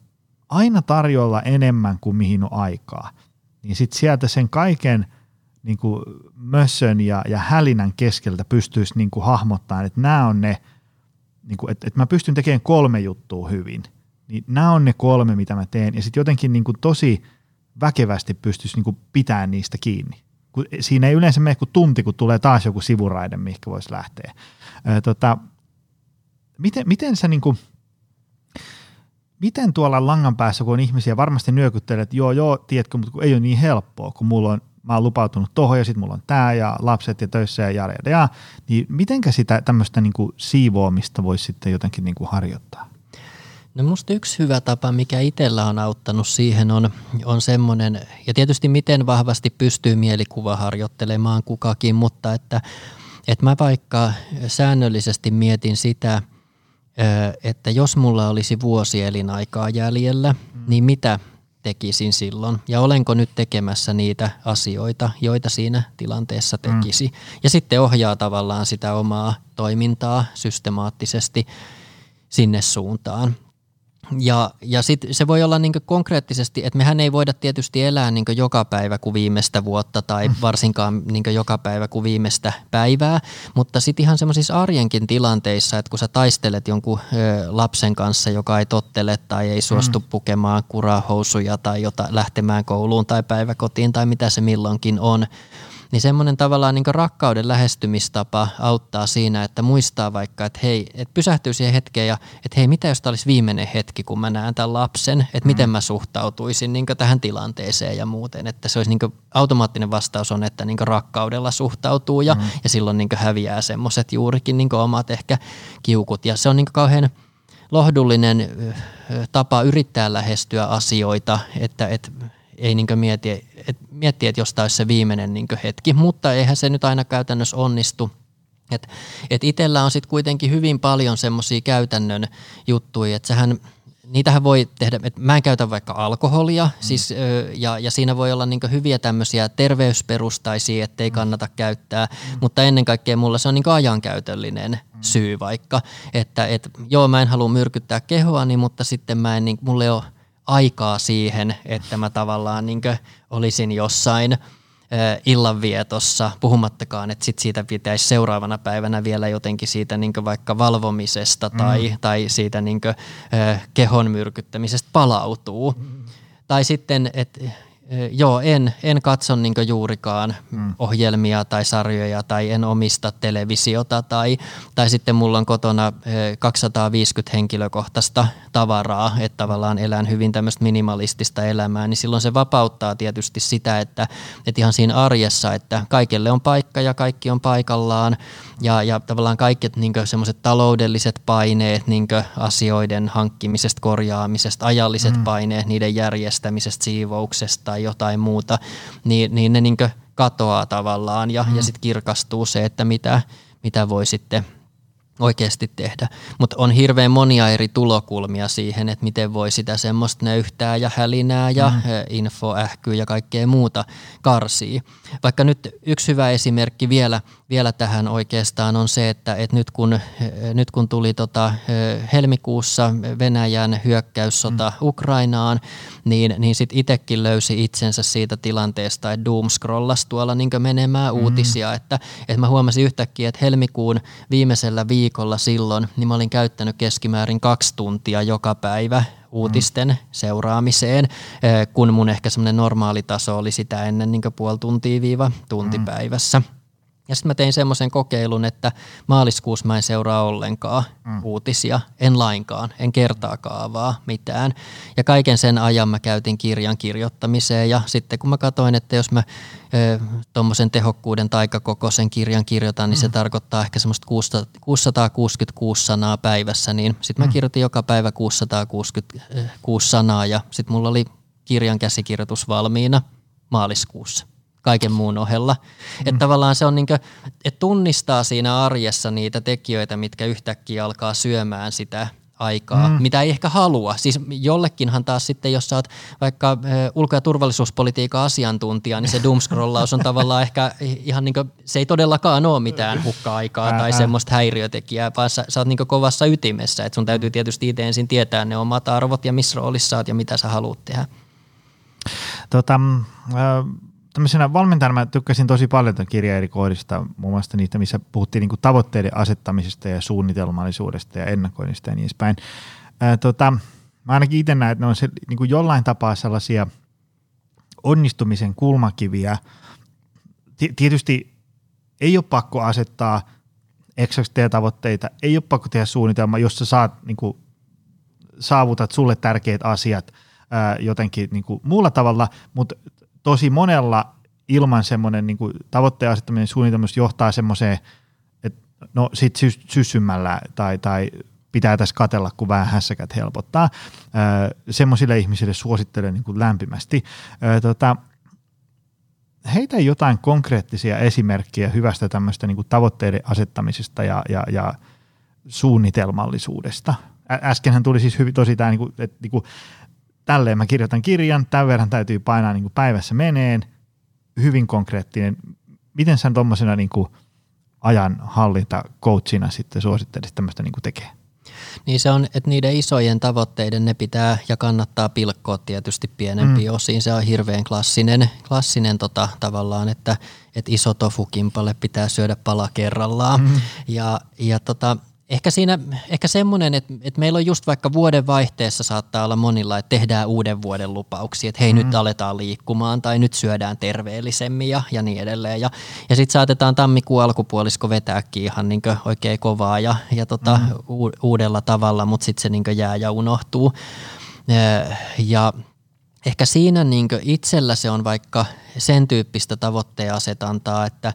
aina tarjolla enemmän kuin mihin on aikaa, niin sitten sieltä sen kaiken niin kuin mössön ja, ja hälinän keskeltä pystyisi niin kuin hahmottamaan, että nämä on ne, niin kuin, että, että mä pystyn tekemään kolme juttua hyvin, niin nämä on ne kolme, mitä mä teen, ja sitten jotenkin niin kuin tosi – väkevästi pystyisi niin pitämään niistä kiinni. Siinä ei yleensä mene kuin tunti, kun tulee taas joku sivuraide, mihin voisi lähteä. Ää, tota, miten, miten sä niin kuin, miten tuolla langan päässä, kun on ihmisiä varmasti nyökyttelee, että joo, joo, tiedätkö, mutta kun ei ole niin helppoa, kun mulla on, mä oon lupautunut tohon ja sitten mulla on tämä ja lapset ja töissä ja jara ja, niin mitenkä sitä tämmöistä niin siivoamista voisi sitten jotenkin niin kuin harjoittaa? No musta yksi hyvä tapa, mikä itsellä on auttanut siihen on, on semmoinen, ja tietysti miten vahvasti pystyy mielikuva harjoittelemaan kukakin, mutta että, että mä vaikka säännöllisesti mietin sitä, että jos mulla olisi vuosi elinaikaa jäljellä, mm. niin mitä tekisin silloin ja olenko nyt tekemässä niitä asioita, joita siinä tilanteessa mm. tekisi. Mm. Ja sitten ohjaa tavallaan sitä omaa toimintaa systemaattisesti sinne suuntaan. Ja, ja sit se voi olla niin konkreettisesti, että mehän ei voida tietysti elää niin joka päivä kuin viimeistä vuotta tai mm. varsinkaan niin joka päivä kuin viimeistä päivää, mutta sitten ihan semmoisissa arjenkin tilanteissa, että kun sä taistelet jonkun ö, lapsen kanssa, joka ei tottele tai ei suostu mm. pukemaan kurahousuja tai jota, lähtemään kouluun tai päiväkotiin tai mitä se milloinkin on, niin semmoinen tavallaan niin rakkauden lähestymistapa auttaa siinä, että muistaa vaikka, että hei, että pysähtyy siihen hetkeen ja että hei, mitä jos tämä olisi viimeinen hetki, kun mä näen tämän lapsen, että miten mm. mä suhtautuisin niin tähän tilanteeseen ja muuten. Että se olisi niin automaattinen vastaus on, että niin rakkaudella suhtautuu ja, mm. ja silloin niin häviää semmoiset juurikin niin omat ehkä kiukut. Ja se on niin kauhean lohdullinen tapa yrittää lähestyä asioita, että, että ei niin mieti, et, miettiä, että jos tämä olisi se viimeinen niin hetki, mutta eihän se nyt aina käytännössä onnistu. Et, et itsellä on sitten kuitenkin hyvin paljon semmoisia käytännön juttuja, että sehän niitähän voi tehdä, että mä en käytä vaikka alkoholia, mm. siis, ja, ja siinä voi olla niin hyviä tämmöisiä terveysperustaisia, ettei mm. kannata käyttää, mm. mutta ennen kaikkea mulla se on niin ajankäytöllinen mm. syy vaikka, että et, joo mä en halua myrkyttää kehoani, mutta sitten mä en, niin, mulle ei ole aikaa siihen, että mä tavallaan niin olisin jossain illanvietossa, puhumattakaan, että sit siitä pitäisi seuraavana päivänä vielä jotenkin siitä niin vaikka valvomisesta tai, mm. tai siitä niin kehon myrkyttämisestä palautuu. Mm. Tai sitten, että Joo, en, en katso niin juurikaan mm. ohjelmia tai sarjoja tai en omista televisiota tai, tai sitten mulla on kotona 250 henkilökohtaista tavaraa, että tavallaan elän hyvin tämmöistä minimalistista elämää, niin silloin se vapauttaa tietysti sitä, että, että ihan siinä arjessa, että kaikille on paikka ja kaikki on paikallaan ja, ja tavallaan kaikki niin semmoiset taloudelliset paineet niin asioiden hankkimisesta, korjaamisesta, ajalliset mm. paineet, niiden järjestämisestä, siivouksesta jotain muuta, niin, niin ne niin katoaa tavallaan ja, mm. ja sitten kirkastuu se, että mitä, mitä voi sitten oikeasti tehdä. Mutta on hirveän monia eri tulokulmia siihen, että miten voi sitä semmoista nöyhtää ja hälinää ja mm. infoähkyä ja kaikkea muuta karsii. Vaikka nyt yksi hyvä esimerkki vielä, vielä tähän oikeastaan on se, että, että nyt, kun, nyt kun tuli tota, helmikuussa Venäjän hyökkäyssota mm. Ukrainaan, niin, niin sitten itsekin löysi itsensä siitä tilanteesta, että doomscrollas tuolla niin menemään mm. uutisia, että, että mä huomasin yhtäkkiä, että helmikuun viimeisellä viikolla silloin, niin mä olin käyttänyt keskimäärin kaksi tuntia joka päivä uutisten mm. seuraamiseen, eh, kun mun ehkä semmoinen normaali taso oli sitä ennen niin puoli tuntia viiva tunti mm. päivässä. Ja sitten mä tein semmoisen kokeilun, että maaliskuussa mä en seuraa ollenkaan mm. uutisia, en lainkaan, en kertaakaan vaan mitään. Ja kaiken sen ajan mä käytin kirjan kirjoittamiseen ja sitten kun mä katsoin, että jos mä tuommoisen tehokkuuden taikakokoisen kirjan kirjoitan, niin mm. se tarkoittaa ehkä semmoista 666 sanaa päivässä, niin sitten mä mm. kirjoitin joka päivä 666 sanaa ja sitten mulla oli kirjan käsikirjoitus valmiina maaliskuussa kaiken muun ohella. Mm. Että tavallaan se on niin kuin, että tunnistaa siinä arjessa niitä tekijöitä, mitkä yhtäkkiä alkaa syömään sitä aikaa, mm. mitä ei ehkä halua. Siis jollekinhan taas sitten, jos sä oot vaikka ulko- ja turvallisuuspolitiikan asiantuntija, niin se [LAUGHS] doomscrollaus on tavallaan ehkä ihan niin kuin, se ei todellakaan ole mitään hukka-aikaa ää, tai semmoista häiriötekijää, vaan sä, sä oot niin kovassa ytimessä, että sun täytyy tietysti itse ensin tietää ne omat arvot ja missä roolissa oot ja mitä sä haluat tehdä. Tota, äh tämmöisenä valmentajana mä tykkäsin tosi paljon tämän kirjan eri kohdista, muun muassa niistä, missä puhuttiin niin tavoitteiden asettamisesta ja suunnitelmallisuudesta ja ennakoinnista ja niin edespäin. Ää, tota, mä ainakin itse näen, että ne on se, niin kuin jollain tapaa sellaisia onnistumisen kulmakiviä. Tietysti ei ole pakko asettaa eksakteja tavoitteita, ei ole pakko tehdä suunnitelma, jos sä saat, niin kuin, saavutat sulle tärkeät asiat jotenkin niin kuin muulla tavalla, mutta tosi monella ilman semmoinen niin tavoitteen asettaminen suunnitelmassa johtaa semmoiseen, että no sit sy- syssymällä tai, tai pitää tässä katella, kun vähän hässäkät helpottaa. Öö, semmoisille ihmisille suosittelen niin kuin lämpimästi. Öö, tota, heitä jotain konkreettisia esimerkkejä hyvästä tämmöistä niin kuin tavoitteiden asettamisesta ja, ja, ja suunnitelmallisuudesta. Äskenhän tuli siis hyvin tosi tämä, niin kuin, että niin kuin, tälleen mä kirjoitan kirjan, tämän verran täytyy painaa niin kuin päivässä meneen, hyvin konkreettinen. Miten sä tuommoisena niin ajan hallinta coachina sitten suosittelisit tämmöistä niin tekee? Niin se on, että niiden isojen tavoitteiden ne pitää ja kannattaa pilkkoa tietysti pienempiin mm. osiin. Se on hirveän klassinen, klassinen tota, tavallaan, että, että iso tofukimpalle pitää syödä pala kerrallaan. Mm. Ja, ja tota, Ehkä siinä, ehkä semmoinen, että, että meillä on just vaikka vuoden vaihteessa saattaa olla monilla, että tehdään uuden vuoden lupauksia, että hei mm. nyt aletaan liikkumaan tai nyt syödään terveellisemmin ja, ja niin edelleen. Ja, ja sitten saatetaan tammikuun alkupuolisko vetääkin ihan niin oikein kovaa ja, ja tota, mm. u, uudella tavalla, mutta sitten se niin jää ja unohtuu. Ja ehkä siinä niin itsellä se on vaikka sen tyyppistä tavoitteen asetantaa, että,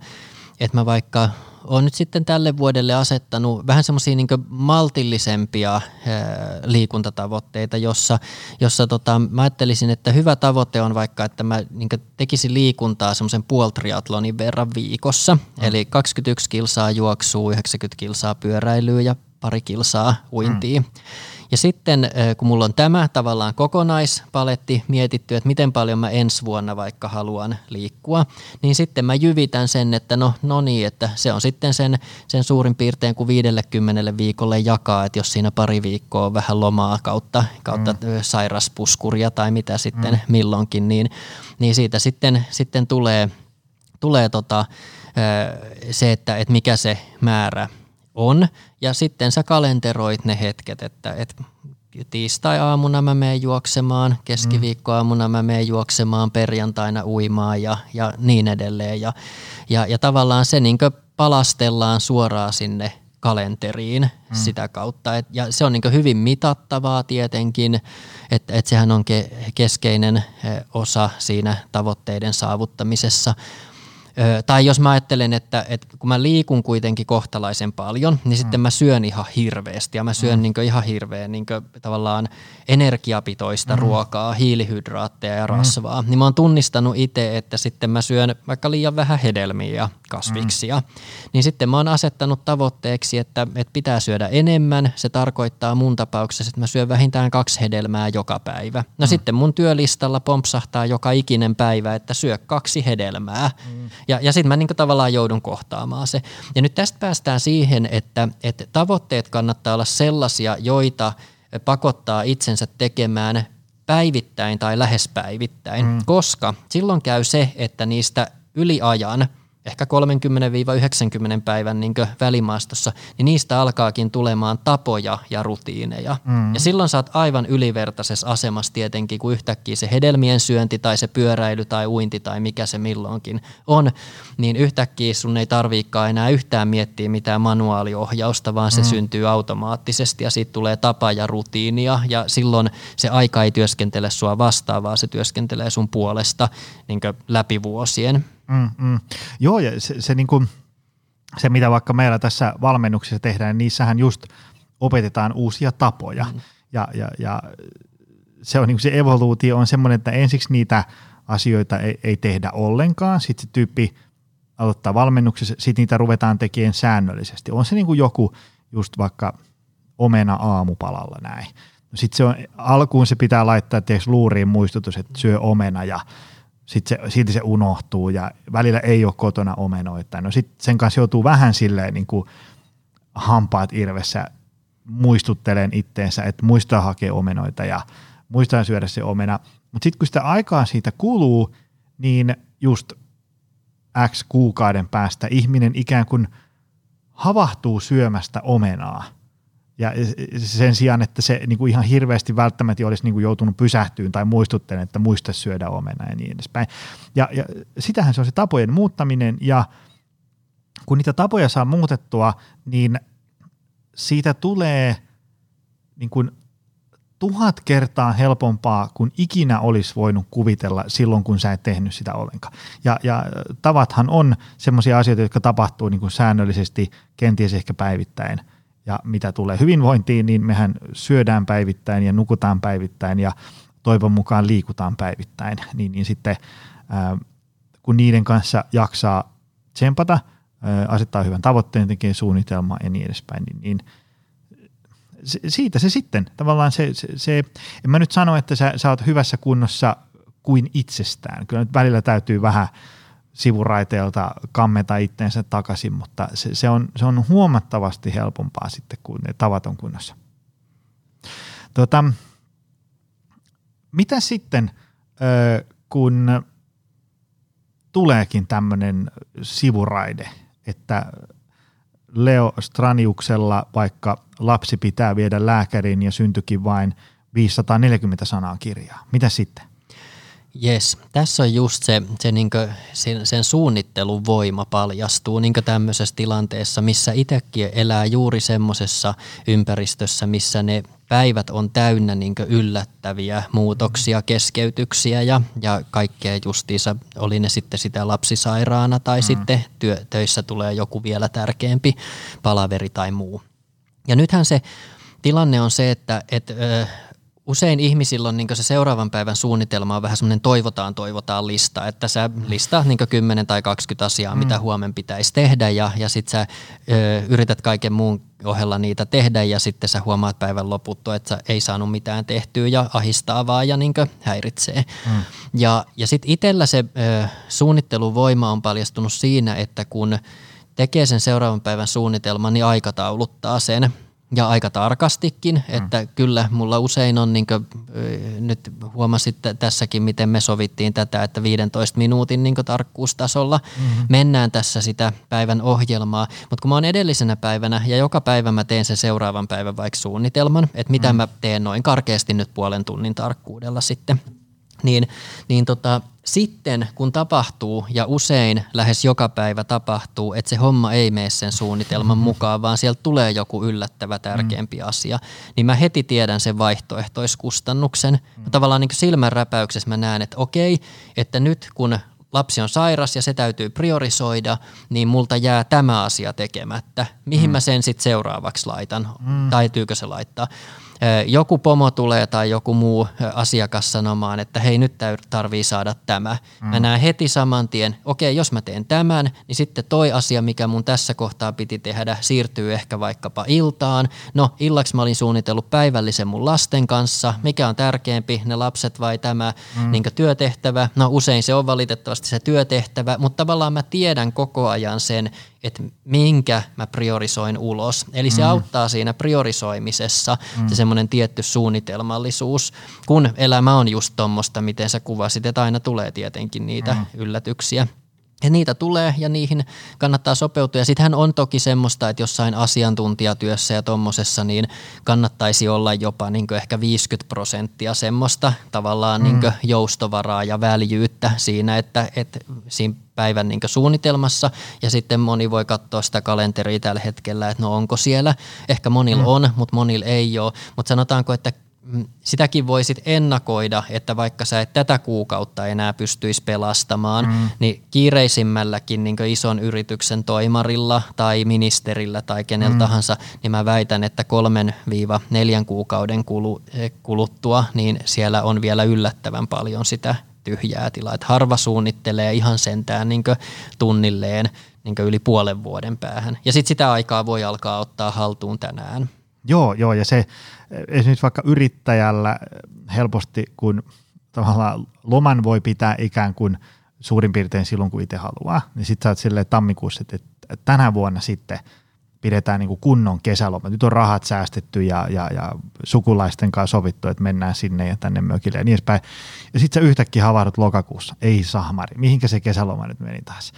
että mä vaikka – olen nyt sitten tälle vuodelle asettanut vähän semmoisia niin maltillisempia liikuntatavoitteita, jossa, jossa tota, mä ajattelisin, että hyvä tavoite on vaikka, että mä niin tekisin liikuntaa semmoisen puoltriatlonin verran viikossa, mm. eli 21 kilsaa juoksuu, 90 kilsaa pyöräilyä ja pari kilsaa uintia. Mm. Ja sitten kun mulla on tämä tavallaan kokonaispaletti mietitty, että miten paljon mä ensi vuonna vaikka haluan liikkua, niin sitten mä jyvitän sen, että no, no niin, että se on sitten sen, sen suurin piirtein kuin 50 viikolle jakaa, että jos siinä pari viikkoa on vähän lomaa kautta, kautta mm. sairaspuskuria tai mitä sitten mm. milloinkin, niin, niin siitä sitten, sitten tulee, tulee tota, se, että, että mikä se määrä on. Ja sitten sä kalenteroit ne hetket, että, että tiistai-aamuna mä menen juoksemaan, keskiviikkoaamuna mä menen juoksemaan, perjantaina uimaan ja, ja niin edelleen. Ja, ja, ja tavallaan se niin palastellaan suoraan sinne kalenteriin mm. sitä kautta. Et, ja se on niin hyvin mitattavaa tietenkin, että et sehän on ke, keskeinen osa siinä tavoitteiden saavuttamisessa – tai jos mä ajattelen, että, että kun mä liikun kuitenkin kohtalaisen paljon, niin sitten mm. mä syön ihan hirveästi ja mä syön mm. niin ihan hirveän niin tavallaan energiapitoista mm. ruokaa, hiilihydraatteja ja mm. rasvaa. Mm. Niin mä oon tunnistanut itse, että sitten mä syön vaikka liian vähän hedelmiä ja kasviksia. Mm. Niin sitten mä oon asettanut tavoitteeksi, että, että pitää syödä enemmän. Se tarkoittaa mun tapauksessa, että mä syön vähintään kaksi hedelmää joka päivä. No mm. sitten mun työlistalla pompsahtaa joka ikinen päivä, että syö kaksi hedelmää. Mm. Ja, ja sitten mä niin tavallaan joudun kohtaamaan se. Ja nyt tästä päästään siihen, että, että tavoitteet kannattaa olla sellaisia, joita pakottaa itsensä tekemään päivittäin tai lähes päivittäin, mm. koska silloin käy se, että niistä yliajan – ehkä 30-90 päivän niin välimaastossa, niin niistä alkaakin tulemaan tapoja ja rutiineja. Mm. Ja silloin saat aivan ylivertaisessa asemassa tietenkin, kun yhtäkkiä se hedelmien syönti tai se pyöräily tai uinti tai mikä se milloinkin on, niin yhtäkkiä sun ei tarviikaan enää yhtään miettiä mitään manuaaliohjausta, vaan se mm. syntyy automaattisesti ja siitä tulee tapa ja rutiinia ja silloin se aika ei työskentele sua vastaan, vaan se työskentelee sun puolesta niin läpi vuosien. Mm, mm. Joo, ja se, se, niin kuin, se, mitä vaikka meillä tässä valmennuksessa tehdään, niin niissähän just opetetaan uusia tapoja. Mm. Ja, ja, ja se, on, niin se evoluutio on semmoinen, että ensiksi niitä asioita ei, ei tehdä ollenkaan, sitten se tyyppi aloittaa valmennuksessa, sitten niitä ruvetaan tekemään säännöllisesti. On se niin kuin joku just vaikka omena aamupalalla näin. No sitten se on, alkuun se pitää laittaa tietysti luuriin muistutus, että syö omena ja sitten se, silti se unohtuu ja välillä ei ole kotona omenoita. No sitten sen kanssa joutuu vähän silleen niin kuin hampaat irvessä muistuttelen itteensä, että muistaa hakea omenoita ja muistaa syödä se omena. Mutta sitten kun sitä aikaa siitä kuluu, niin just X kuukauden päästä ihminen ikään kuin havahtuu syömästä omenaa – ja sen sijaan, että se niin kuin ihan hirveästi välttämättä olisi niin kuin joutunut pysähtyyn tai muistuttelemaan, että muista syödä omena ja niin edespäin. Ja, ja sitähän se on se tapojen muuttaminen ja kun niitä tapoja saa muutettua, niin siitä tulee niin kuin tuhat kertaa helpompaa kuin ikinä olisi voinut kuvitella silloin, kun sä et tehnyt sitä ollenkaan. Ja, ja tavathan on sellaisia asioita, jotka tapahtuu niin kuin säännöllisesti, kenties ehkä päivittäin – ja mitä tulee hyvinvointiin, niin mehän syödään päivittäin ja nukutaan päivittäin ja toivon mukaan liikutaan päivittäin. [LAUGHS] Niin, niin sitten kun niiden kanssa jaksaa tsempata, asettaa hyvän tavoitteen, tekee suunnitelmaa ja niin edespäin, niin, niin siitä se sitten tavallaan se, se, se, en mä nyt sano, että sä, sä oot hyvässä kunnossa kuin itsestään. Kyllä nyt välillä täytyy vähän sivuraiteelta kammeta itteensä takaisin, mutta se, se, on, se on huomattavasti helpompaa sitten, kun ne tavat on kunnossa. Tota, mitä sitten, kun tuleekin tämmöinen sivuraide, että Leo Straniuksella vaikka lapsi pitää viedä lääkäriin ja syntyikin vain 540 sanaa kirjaa. Mitä sitten? Jes, tässä on just se, se niinkö, sen, sen suunnittelun voima paljastuu niinkö tämmöisessä tilanteessa, missä itsekin elää juuri semmoisessa ympäristössä, missä ne päivät on täynnä niinkö yllättäviä muutoksia, keskeytyksiä ja, ja kaikkea justiinsa, oli ne sitten sitä lapsisairaana tai mm. sitten työ, töissä tulee joku vielä tärkeämpi palaveri tai muu. Ja nythän se tilanne on se, että et, ö, usein ihmisillä on niin se seuraavan päivän suunnitelma on vähän semmoinen toivotaan, toivotaan lista, että sä listaa niin 10 tai 20 asiaa, mm. mitä huomen pitäisi tehdä ja, ja sitten sä ö, yrität kaiken muun ohella niitä tehdä ja sitten sä huomaat päivän loputtua, että sä ei saanut mitään tehtyä ja ahistaa vaan ja niin häiritsee. Mm. Ja, ja sitten itsellä se ö, suunnitteluvoima on paljastunut siinä, että kun tekee sen seuraavan päivän suunnitelman, niin aikatauluttaa sen – ja aika tarkastikin, että mm. kyllä mulla usein on, niin kuin, nyt huomasit tässäkin, miten me sovittiin tätä, että 15 minuutin niin tarkkuustasolla mm-hmm. mennään tässä sitä päivän ohjelmaa, mutta kun mä oon edellisenä päivänä ja joka päivä mä teen sen seuraavan päivän vaikka suunnitelman, että mitä mm. mä teen noin karkeasti nyt puolen tunnin tarkkuudella sitten – niin, niin tota, sitten kun tapahtuu, ja usein lähes joka päivä tapahtuu, että se homma ei mene sen suunnitelman mukaan, vaan sieltä tulee joku yllättävä tärkeämpi mm. asia, niin mä heti tiedän sen vaihtoehtoiskustannuksen. Mm. Tavallaan niin silmänräpäyksessä mä näen, että okei, että nyt kun lapsi on sairas ja se täytyy priorisoida, niin multa jää tämä asia tekemättä. Mihin mm. mä sen sitten seuraavaksi laitan? Mm. Täytyykö se laittaa? Joku pomo tulee tai joku muu asiakas sanomaan, että hei nyt tarvii saada tämä. Mm. Mä näen heti saman tien, okei jos mä teen tämän, niin sitten toi asia, mikä mun tässä kohtaa piti tehdä, siirtyy ehkä vaikkapa iltaan. No illaksi mä olin suunnitellut päivällisen mun lasten kanssa, mikä on tärkeämpi, ne lapset vai tämä mm. niin työtehtävä. No usein se on valitettavasti se työtehtävä, mutta tavallaan mä tiedän koko ajan sen, että minkä mä priorisoin ulos. Eli se mm. auttaa siinä priorisoimisessa mm. se semmoinen tietty suunnitelmallisuus, kun elämä on just tuommoista, miten sä kuvasit, että aina tulee tietenkin niitä mm. yllätyksiä. Ja niitä tulee ja niihin kannattaa sopeutua. Ja sittenhän on toki semmoista, että jossain asiantuntijatyössä ja tuommoisessa niin kannattaisi olla jopa niin ehkä 50 prosenttia semmoista tavallaan mm. niin joustovaraa ja väljyyttä siinä, että, että siinä päivän niin suunnitelmassa ja sitten moni voi katsoa sitä kalenteria tällä hetkellä, että no onko siellä, ehkä monilla mm. on, mutta monilla ei ole, mutta sanotaanko, että Mm, sitäkin voisit ennakoida, että vaikka sä et tätä kuukautta enää pystyisi pelastamaan, mm. niin kiireisimmälläkin niin ison yrityksen toimarilla tai ministerillä tai kenellä mm. tahansa, niin mä väitän, että kolmen viiva neljän kuukauden eh, kuluttua, niin siellä on vielä yllättävän paljon sitä tyhjää tilaa. Että harva suunnittelee ihan sentään niin tunnilleen niin yli puolen vuoden päähän. Ja sitten sitä aikaa voi alkaa ottaa haltuun tänään. Joo, joo, ja se esimerkiksi vaikka yrittäjällä helposti, kun tavallaan loman voi pitää ikään kuin suurin piirtein silloin, kun itse haluaa, niin sitten sä oot silleen tammikuussa, että tänä vuonna sitten pidetään niin kuin kunnon kesäloma. Nyt on rahat säästetty ja, ja, ja sukulaisten kanssa sovittu, että mennään sinne ja tänne mökille ja niin edespäin. Ja sitten sä yhtäkkiä havahdut lokakuussa, ei sahmari, mihinkä se kesäloma nyt meni taas.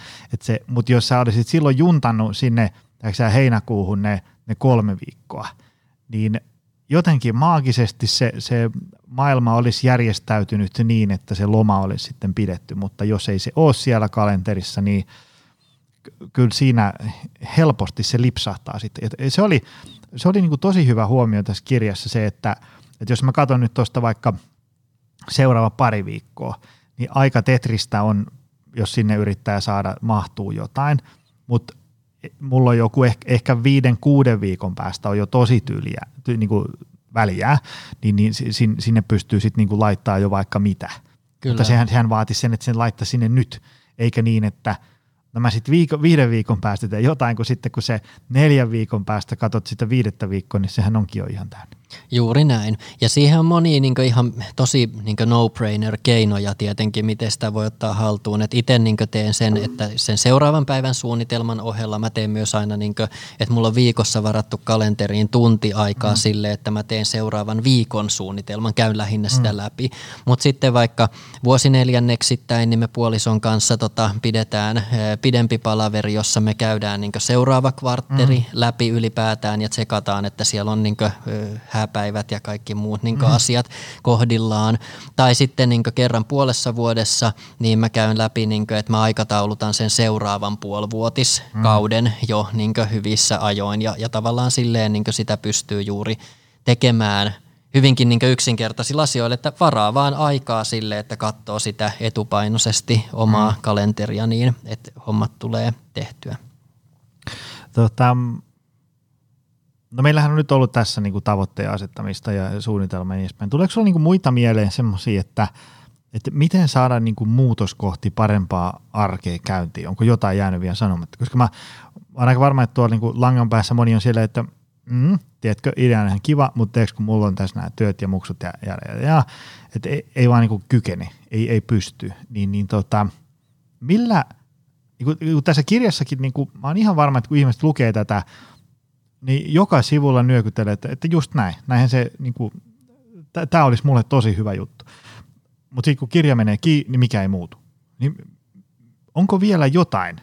Mutta jos sä olisit silloin juntannut sinne heinäkuuhun ne, ne kolme viikkoa, niin jotenkin maagisesti se, se maailma olisi järjestäytynyt niin, että se loma olisi sitten pidetty, mutta jos ei se ole siellä kalenterissa, niin kyllä siinä helposti se lipsahtaa sitten. Se oli, se oli niin kuin tosi hyvä huomio tässä kirjassa se, että, että jos mä katson nyt tuosta vaikka seuraava pari viikkoa, niin aika tetristä on, jos sinne yrittää saada mahtuu jotain, mutta mulla on joku ehkä, ehkä viiden, kuuden viikon päästä on jo tosi tyyliä, ty, niin kuin väliä, niin, niin sinne pystyy sitten niin laittaa jo vaikka mitä. Kyllä. Mutta sehän, sehän vaati sen, että sen laittaa sinne nyt, eikä niin, että no mä sitten viikon, viiden viikon päästä teen jotain, kun sitten kun se neljän viikon päästä katsot sitä viidettä viikkoa, niin sehän onkin jo ihan täynnä. Juuri näin. Ja siihen on monia niin ihan tosi niin no-brainer-keinoja tietenkin, miten sitä voi ottaa haltuun. Itse niin teen sen, että sen seuraavan päivän suunnitelman ohella mä teen myös aina, niin kuin, että mulla on viikossa varattu kalenteriin tunti aikaa mm. sille, että mä teen seuraavan viikon suunnitelman, käyn lähinnä sitä mm. läpi. Mutta sitten vaikka vuosineljänneksittäin, niin me puolison kanssa tota, pidetään pidempi palaveri, jossa me käydään niin seuraava kvartteri mm. läpi ylipäätään ja tsekataan, että siellä on niin kuin, hääpäivät ja kaikki muut niin mm. asiat kohdillaan. Tai sitten niin kerran puolessa vuodessa niin mä käyn läpi, niin kuin, että mä aikataulutan sen seuraavan puolivuotiskauden mm. jo niin hyvissä ajoin ja, ja tavallaan silleen niin sitä pystyy juuri tekemään hyvinkin niin yksinkertaisilla asioilla, että varaa vaan aikaa sille, että katsoo sitä etupainoisesti omaa mm. kalenteria niin, että hommat tulee tehtyä. Tota, No meillähän on nyt ollut tässä niin kuin tavoitteen asettamista ja suunnitelma ja edespäin. Tuleeko sinulla niin muita mieleen semmoisia, että, että miten saada niin kuin muutos kohti parempaa arkea käyntiin? Onko jotain jäänyt vielä sanomatta? Koska mä olen aika varma, että tuolla niin kuin langan päässä moni on siellä, että mm, tiedätkö, idea on ihan kiva, mutta teekö kun mulla on tässä nämä työt ja muksut ja, ja, ja, ja että ei, ei vaan niin kuin kykene, ei, ei pysty, niin, niin tota, millä, niin kuin, tässä kirjassakin, niin kuin, mä oon ihan varma, että kun ihmiset lukee tätä, niin joka sivulla nyökyttelee, että, että just näin, näinhän se, niin kuin, tämä olisi mulle tosi hyvä juttu. Mutta sitten kun kirja menee kiinni, niin mikä ei muutu. Niin onko vielä jotain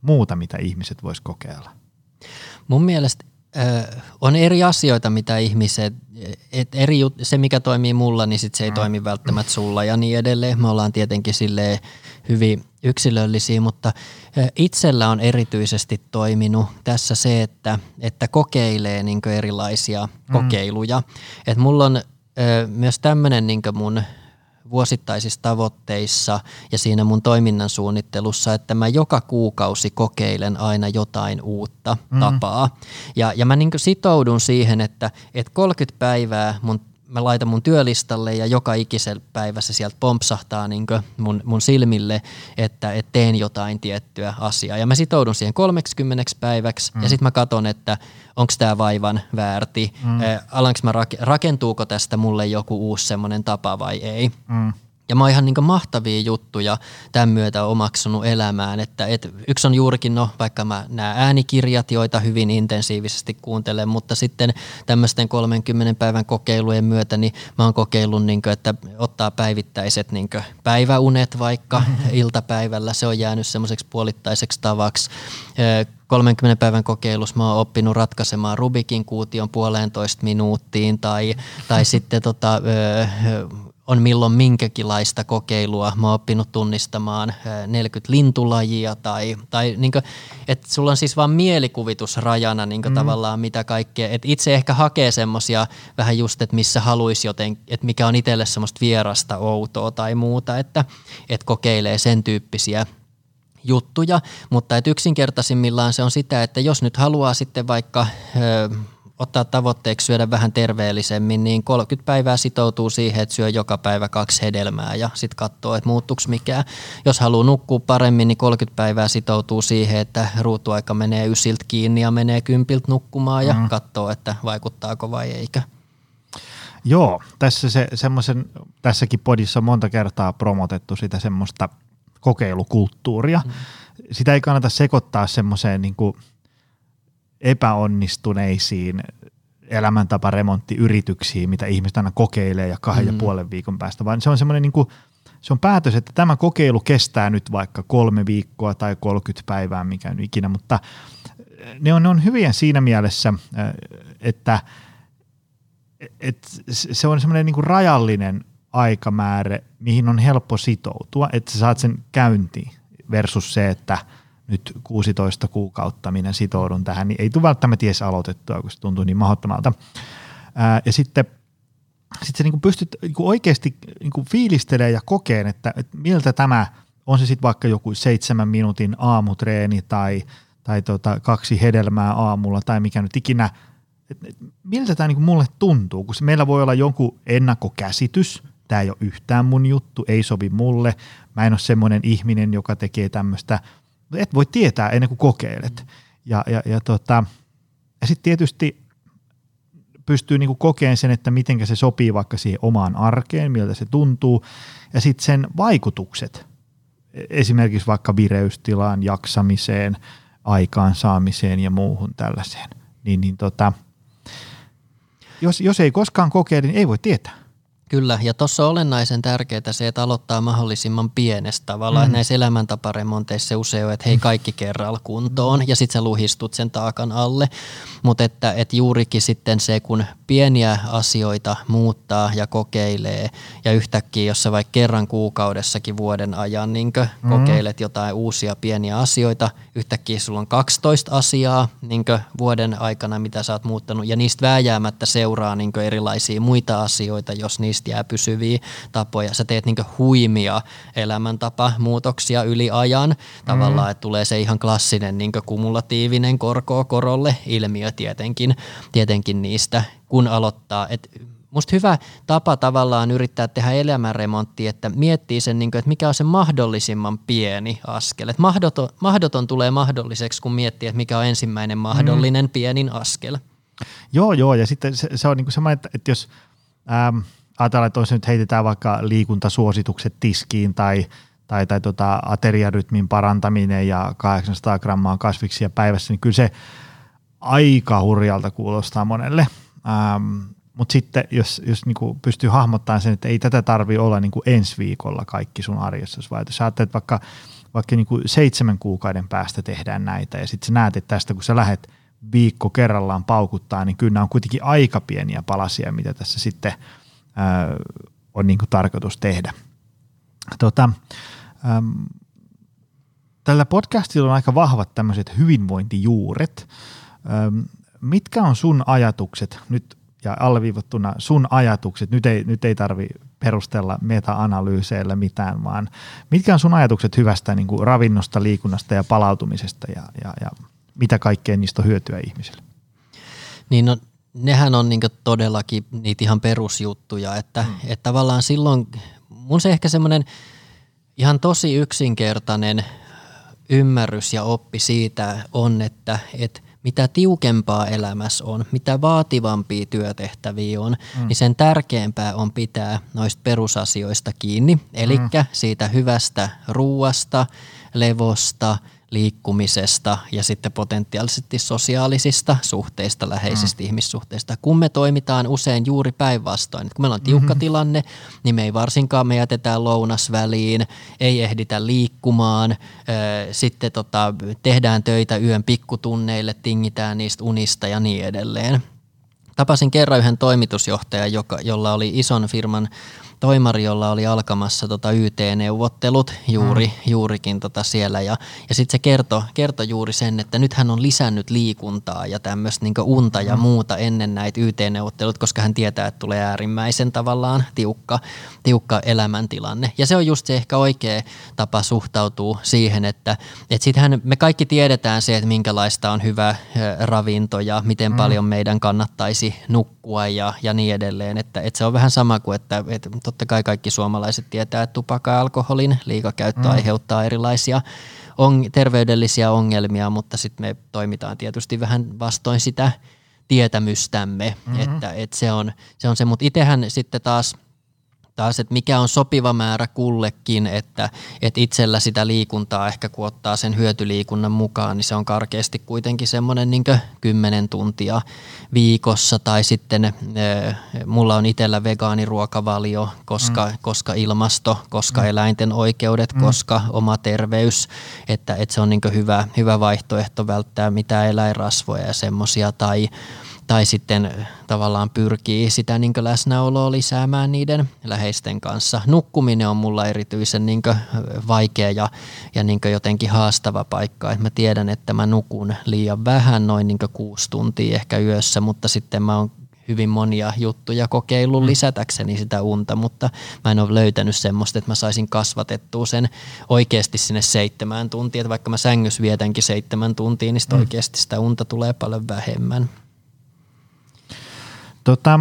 muuta, mitä ihmiset vois kokeilla? Mun mielestä on eri asioita, mitä ihmiset, et eri, se mikä toimii mulla, niin sit se ei mm. toimi välttämättä sulla ja niin edelleen. Me ollaan tietenkin sille hyvin yksilöllisiä, mutta itsellä on erityisesti toiminut tässä se, että, että kokeilee niin erilaisia mm. kokeiluja. Et mulla on myös tämmöinen niin mun vuosittaisissa tavoitteissa ja siinä mun toiminnan suunnittelussa, että mä joka kuukausi kokeilen aina jotain uutta mm. tapaa. Ja, ja mä niin sitoudun siihen, että, että 30 päivää mun mä laitan mun työlistalle ja joka ikisellä päivässä sieltä pompsahtaa niin mun, mun silmille, että et teen jotain tiettyä asiaa. Ja mä sitoudun siihen 30 päiväksi mm. ja sitten mä katson, että onko tämä vaivan väärti, mm. äh, alanko mä rakentuuko tästä mulle joku uusi semmoinen tapa vai ei. Mm. Ja mä oon ihan niin mahtavia juttuja tämän myötä omaksunut elämään. Että et yksi on juurikin no, vaikka mä nämä äänikirjat, joita hyvin intensiivisesti kuuntelen, mutta sitten tämmöisten 30 päivän kokeilujen myötä niin mä oon kokeillut, niin kuin, että ottaa päivittäiset niin päiväunet vaikka [LAUGHS] iltapäivällä. Se on jäänyt semmoiseksi puolittaiseksi tavaksi. 30 päivän kokeilussa mä oon oppinut ratkaisemaan Rubikin kuution puolentoista minuuttiin tai, tai [LAUGHS] sitten tota, on milloin minkäkinlaista kokeilua. Mä oon oppinut tunnistamaan 40 lintulajia tai, tai niin kuin, että sulla on siis vaan mielikuvitus rajana niin mm. tavallaan mitä kaikkea. Et itse ehkä hakee semmosia vähän just, että missä haluaisi joten, että mikä on itselle semmoista vierasta, outoa tai muuta, että, että kokeilee sen tyyppisiä juttuja, mutta et yksinkertaisimmillaan se on sitä, että jos nyt haluaa sitten vaikka ö, ottaa tavoitteeksi syödä vähän terveellisemmin, niin 30 päivää sitoutuu siihen, että syö joka päivä kaksi hedelmää ja sitten katsoo, että muuttuuko mikään. Jos haluaa nukkua paremmin, niin 30 päivää sitoutuu siihen, että ruutuaika menee ysiltä kiinni ja menee kympiltä nukkumaan ja mm. katsoo, että vaikuttaako vai eikä. Joo, tässä se, semmoisen, tässäkin podissa on monta kertaa promotettu sitä semmoista kokeilukulttuuria. Mm. Sitä ei kannata sekoittaa semmoiseen niin kuin – epäonnistuneisiin elämäntaparemonttiyrityksiin, mitä ihmiset aina kokeilee ja kahden mm. ja puolen viikon päästä, vaan se on semmoinen niin kuin, se on päätös, että tämä kokeilu kestää nyt vaikka kolme viikkoa tai 30 päivää, mikä on ikinä, mutta ne on, ne on hyviä siinä mielessä, että, että se on semmoinen niin kuin rajallinen aikamäärä, mihin on helppo sitoutua, että sä saat sen käyntiin versus se, että – nyt 16 kuukautta minä sitoudun tähän, niin ei tule välttämättä edes aloitettua, kun se tuntuu niin mahdottomalta. Ää, ja sitten sit sä niinku pystyt niinku oikeasti niinku fiilistelemään ja kokeen, että, että miltä tämä, on se sitten vaikka joku seitsemän minuutin aamutreeni tai, tai tota kaksi hedelmää aamulla tai mikä nyt ikinä, että miltä tämä niinku mulle tuntuu, kun meillä voi olla jonkun ennakkokäsitys, tämä ei ole yhtään mun juttu, ei sovi mulle, mä en ole semmoinen ihminen, joka tekee tämmöistä – et voi tietää ennen kuin kokeilet. Ja, ja, ja, tota, ja sitten tietysti pystyy niin kokeen sen, että miten se sopii vaikka siihen omaan arkeen, miltä se tuntuu, ja sitten sen vaikutukset, esimerkiksi vaikka vireystilaan, jaksamiseen, aikaansaamiseen ja muuhun tällaiseen. Niin, niin tota, jos, jos ei koskaan kokeile, niin ei voi tietää. Kyllä, ja tuossa on olennaisen tärkeää se, että aloittaa mahdollisimman pienestä tavallaan. Mm. Näissä elämäntaparemonteissa se usein on, että hei kaikki kerralla kuntoon ja sitten sä luhistut sen taakan alle. Mutta että, että juurikin sitten se, kun pieniä asioita muuttaa ja kokeilee ja yhtäkkiä, jos sä vaikka kerran kuukaudessakin vuoden ajan niin mm. kokeilet jotain uusia pieniä asioita, yhtäkkiä sulla on 12 asiaa niin vuoden aikana, mitä sä oot muuttanut ja niistä vääjäämättä seuraa niin erilaisia muita asioita, jos niistä niistä jää pysyviä tapoja. Sä teet niinku huimia elämäntapamuutoksia yli ajan. Tavallaan, mm. että tulee se ihan klassinen niinku kumulatiivinen korkoa korolle ilmiö tietenkin, tietenkin niistä, kun aloittaa. Et Musta hyvä tapa tavallaan yrittää tehdä elämänremontti, että miettii sen, niin kuin, että mikä on se mahdollisimman pieni askel. Että mahdoton, mahdoton tulee mahdolliseksi, kun miettii, että mikä on ensimmäinen mahdollinen mm. pienin askel. Joo, joo, ja sitten se, se on niin kuin semmoinen, että, jos ähm, ajatellaan, että jos nyt heitetään vaikka liikuntasuositukset tiskiin tai, tai, tai tota ateriarytmin parantaminen ja 800 grammaa kasviksia päivässä, niin kyllä se aika hurjalta kuulostaa monelle. Ähm, mutta sitten jos, jos niinku pystyy hahmottamaan sen, että ei tätä tarvi olla niinku ensi viikolla kaikki sun arjessa, vaan jos ajattelet vaikka, vaikka niinku seitsemän kuukauden päästä tehdään näitä ja sitten sä näet, että tästä kun sä lähdet viikko kerrallaan paukuttaa, niin kyllä nämä on kuitenkin aika pieniä palasia, mitä tässä sitten – on niin kuin tarkoitus tehdä. Tota, äm, tällä podcastilla on aika vahvat tämmöiset hyvinvointijuuret. Äm, mitkä on sun ajatukset nyt ja alleviivattuna sun ajatukset, nyt ei, nyt ei tarvi perustella meta-analyyseillä mitään, vaan mitkä on sun ajatukset hyvästä niin kuin ravinnosta, liikunnasta ja palautumisesta ja, ja, ja mitä kaikkea niistä on hyötyä ihmisille? Niin no, nehän on niin todellakin niitä ihan perusjuttuja, että, mm. että tavallaan silloin mun se ehkä semmoinen ihan tosi yksinkertainen ymmärrys ja oppi siitä on, että, että mitä tiukempaa elämässä on, mitä vaativampia työtehtäviä on, mm. niin sen tärkeämpää on pitää noista perusasioista kiinni. Eli mm. siitä hyvästä ruuasta, levosta – liikkumisesta ja sitten potentiaalisesti sosiaalisista suhteista, läheisistä mm. ihmissuhteista. Kun me toimitaan usein juuri päinvastoin, kun meillä on tiukka mm-hmm. tilanne, niin me ei varsinkaan me jätetään lounas väliin, ei ehditä liikkumaan, sitten tota, tehdään töitä yön pikkutunneille, tingitään niistä unista ja niin edelleen. Tapasin kerran yhden toimitusjohtajan, joka, jolla oli ison firman toimari, jolla oli alkamassa tota YT-neuvottelut juuri, mm. juurikin tota siellä. Ja, ja sitten se kertoi kerto juuri sen, että nyt hän on lisännyt liikuntaa ja tämmöistä niin unta ja mm. muuta ennen näitä YT-neuvottelut, koska hän tietää, että tulee äärimmäisen tavallaan tiukka, tiukka elämäntilanne. Ja se on just se ehkä oikea tapa suhtautua siihen, että, että sittenhän me kaikki tiedetään se, että minkälaista on hyvä ravinto ja miten mm. paljon meidän kannattaisi nukkua ja, ja niin edelleen. Että, että se on vähän sama kuin, että, että totta kai kaikki suomalaiset tietää, että tupakka ja alkoholin liikakäyttö mm. aiheuttaa erilaisia on, terveydellisiä ongelmia, mutta sitten me toimitaan tietysti vähän vastoin sitä tietämystämme, mm-hmm. että, että se, on, se on se, mutta itsehän sitten taas – taas, että mikä on sopiva määrä kullekin, että, että itsellä sitä liikuntaa ehkä kun ottaa sen hyötyliikunnan mukaan, niin se on karkeasti kuitenkin semmoinen niin 10 tuntia viikossa tai sitten äh, mulla on itsellä vegaaniruokavalio, koska, mm. koska ilmasto, koska mm. eläinten oikeudet, mm. koska oma terveys, että, että se on niin hyvä, hyvä vaihtoehto välttää mitään eläinrasvoja ja semmoisia tai tai sitten tavallaan pyrkii sitä niin läsnäoloa lisäämään niiden läheisten kanssa. Nukkuminen on mulla erityisen niin vaikea ja, ja niin jotenkin haastava paikka. Et mä tiedän, että mä nukun liian vähän, noin niin kuusi tuntia ehkä yössä, mutta sitten mä oon hyvin monia juttuja kokeillut mm. lisätäkseni sitä unta, mutta mä en ole löytänyt semmoista, että mä saisin kasvatettua sen oikeasti sinne seitsemään tuntia. Että vaikka mä sängys vietänkin seitsemän tuntia, niin mm. oikeasti sitä unta tulee paljon vähemmän. Tota,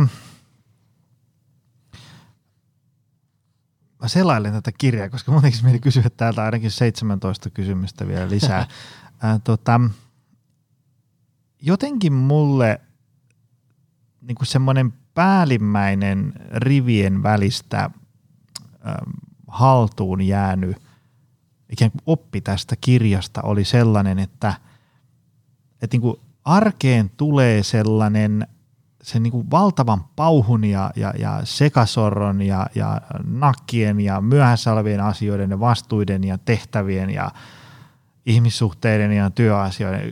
mä selailen tätä kirjaa, koska muutenkin mieli kysyä täältä ainakin 17 kysymystä vielä lisää. [LAUGHS] Ää, tota, jotenkin mulle niin kuin semmoinen päällimmäinen rivien välistä äm, haltuun jäänyt ikään kuin oppi tästä kirjasta oli sellainen, että, että niin kuin arkeen tulee sellainen sen niin kuin valtavan pauhun ja, ja, ja sekasorron ja, ja nakkien ja myöhässä olevien asioiden ja vastuiden ja tehtävien ja ihmissuhteiden ja työasioiden,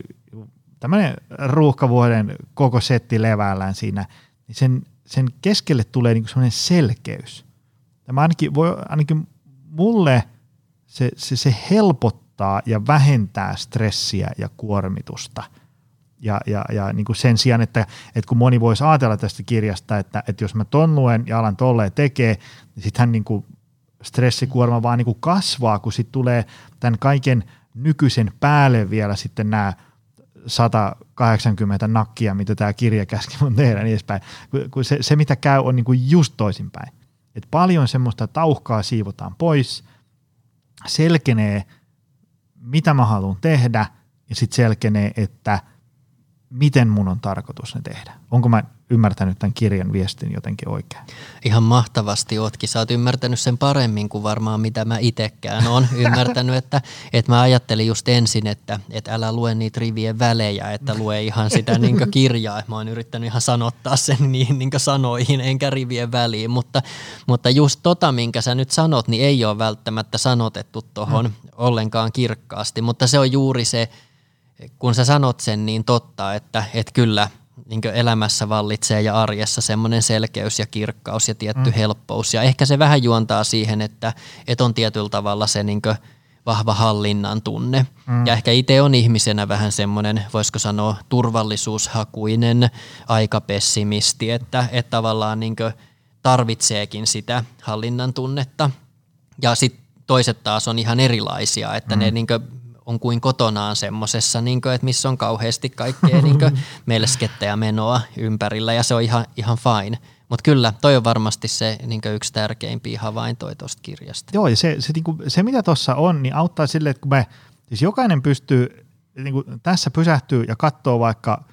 tämmöinen ruuhkavuoden koko setti levällään siinä, niin sen, sen keskelle tulee niin semmoinen selkeys. Tämä ainakin, voi, ainakin mulle se, se, se helpottaa ja vähentää stressiä ja kuormitusta – ja, ja, ja niin kuin sen sijaan, että, että kun moni voisi ajatella tästä kirjasta, että, että jos mä ton luen ja alan tolleen tekee, niin sittenhän niin stressikuorma vaan niin kuin kasvaa, kun sitten tulee tämän kaiken nykyisen päälle vielä sitten nämä 180 nakkia, mitä tämä kirja käski mun tehdä niin edespäin. Kun se, se, mitä käy, on niin kuin just toisinpäin. Et paljon semmoista tauhkaa siivotaan pois, selkenee, mitä mä haluan tehdä, ja sitten selkenee, että – miten mun on tarkoitus ne tehdä. Onko mä ymmärtänyt tämän kirjan viestin jotenkin oikein? Ihan mahtavasti ootkin. Sä oot ymmärtänyt sen paremmin kuin varmaan mitä mä itekään on [LAUGHS] ymmärtänyt, että, että mä ajattelin just ensin, että, että älä lue niitä rivien välejä, että lue ihan sitä [LAUGHS] niin kirjaa. Mä oon yrittänyt ihan sanottaa sen niihin niin sanoihin, enkä rivien väliin, mutta, mutta just tota, minkä sä nyt sanot, niin ei ole välttämättä sanotettu tuohon mm. ollenkaan kirkkaasti, mutta se on juuri se, kun sä sanot sen niin totta, että, että kyllä niin elämässä vallitsee ja arjessa semmoinen selkeys ja kirkkaus ja tietty mm. helppous. Ja ehkä se vähän juontaa siihen, että, että on tietyllä tavalla se niin vahva hallinnan tunne. Mm. Ja ehkä itse on ihmisenä vähän semmoinen, voisiko sanoa, turvallisuushakuinen aikapessimisti, että, että tavallaan niin tarvitseekin sitä hallinnan tunnetta. Ja sitten toiset taas on ihan erilaisia, että mm. ne niin on kuin kotonaan semmoisessa, niin että missä on kauheasti kaikkea niin [LAUGHS] melskettäjä ja menoa ympärillä ja se on ihan, ihan fine. Mutta kyllä, toi on varmasti se niin yksi tärkeimpiä havaintoja tuosta kirjasta. Joo, ja se, se, niin kuin, se mitä tuossa on, niin auttaa sille, että kun me, siis jokainen pystyy niin kuin tässä pysähtyy ja katsoo vaikka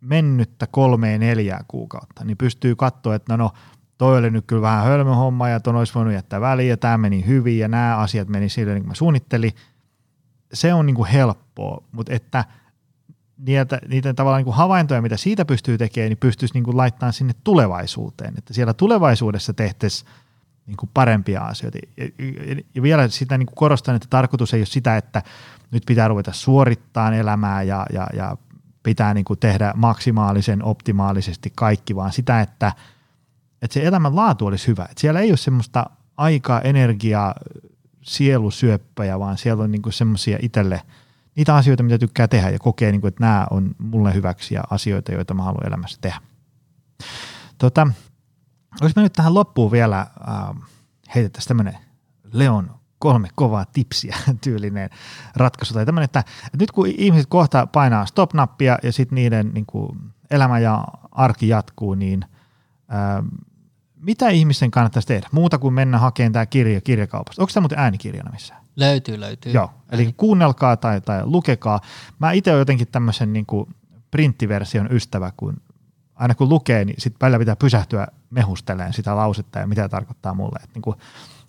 mennyttä kolmeen neljää kuukautta, niin pystyy katsoa, että no, no toi oli nyt kyllä vähän hölmöhomma ja ton olisi voinut jättää väliin ja tämä meni hyvin ja nämä asiat meni sille niin kuin mä suunnittelin – se on niin kuin helppoa, mutta että niitä, niitä tavallaan niin kuin havaintoja, mitä siitä pystyy tekemään, niin pystyisi niin kuin laittamaan sinne tulevaisuuteen, että siellä tulevaisuudessa tehtäisiin niin kuin parempia asioita. Ja, ja vielä sitä niin kuin korostan, että tarkoitus ei ole sitä, että nyt pitää ruveta suorittaa elämää ja, ja, ja pitää niin kuin tehdä maksimaalisen optimaalisesti kaikki, vaan sitä, että, että se elämän laatu olisi hyvä. Että siellä ei ole semmoista aikaa, energiaa, sielusyöppäjä, vaan siellä on niinku semmoisia itselle niitä asioita, mitä tykkää tehdä ja kokee, niinku, että nämä on mulle hyväksi ja asioita, joita mä haluan elämässä tehdä. Tota, olisi nyt tähän loppuun vielä äh, heitettäisiin tämmöinen Leon kolme kovaa tipsiä [LAUGHS] tyylinen ratkaisu. Tai tämmöinen, että, että nyt kun ihmiset kohta painaa stop-nappia ja sitten niiden niin kuin, elämä ja arki jatkuu, niin äh, mitä ihmisten kannattaisi tehdä? Muuta kuin mennä hakemaan tämä kirja kirjakaupasta. Onko tämä muuten äänikirjana missään? Löytyy, löytyy. Joo, eli Ääni. kuunnelkaa tai, tai lukekaa. Mä itse olen jotenkin tämmöisen niin kuin printtiversion ystävä, kun aina kun lukee, niin sitten välillä pitää pysähtyä mehusteleen sitä lausetta ja mitä tarkoittaa mulle. Et niin kuin,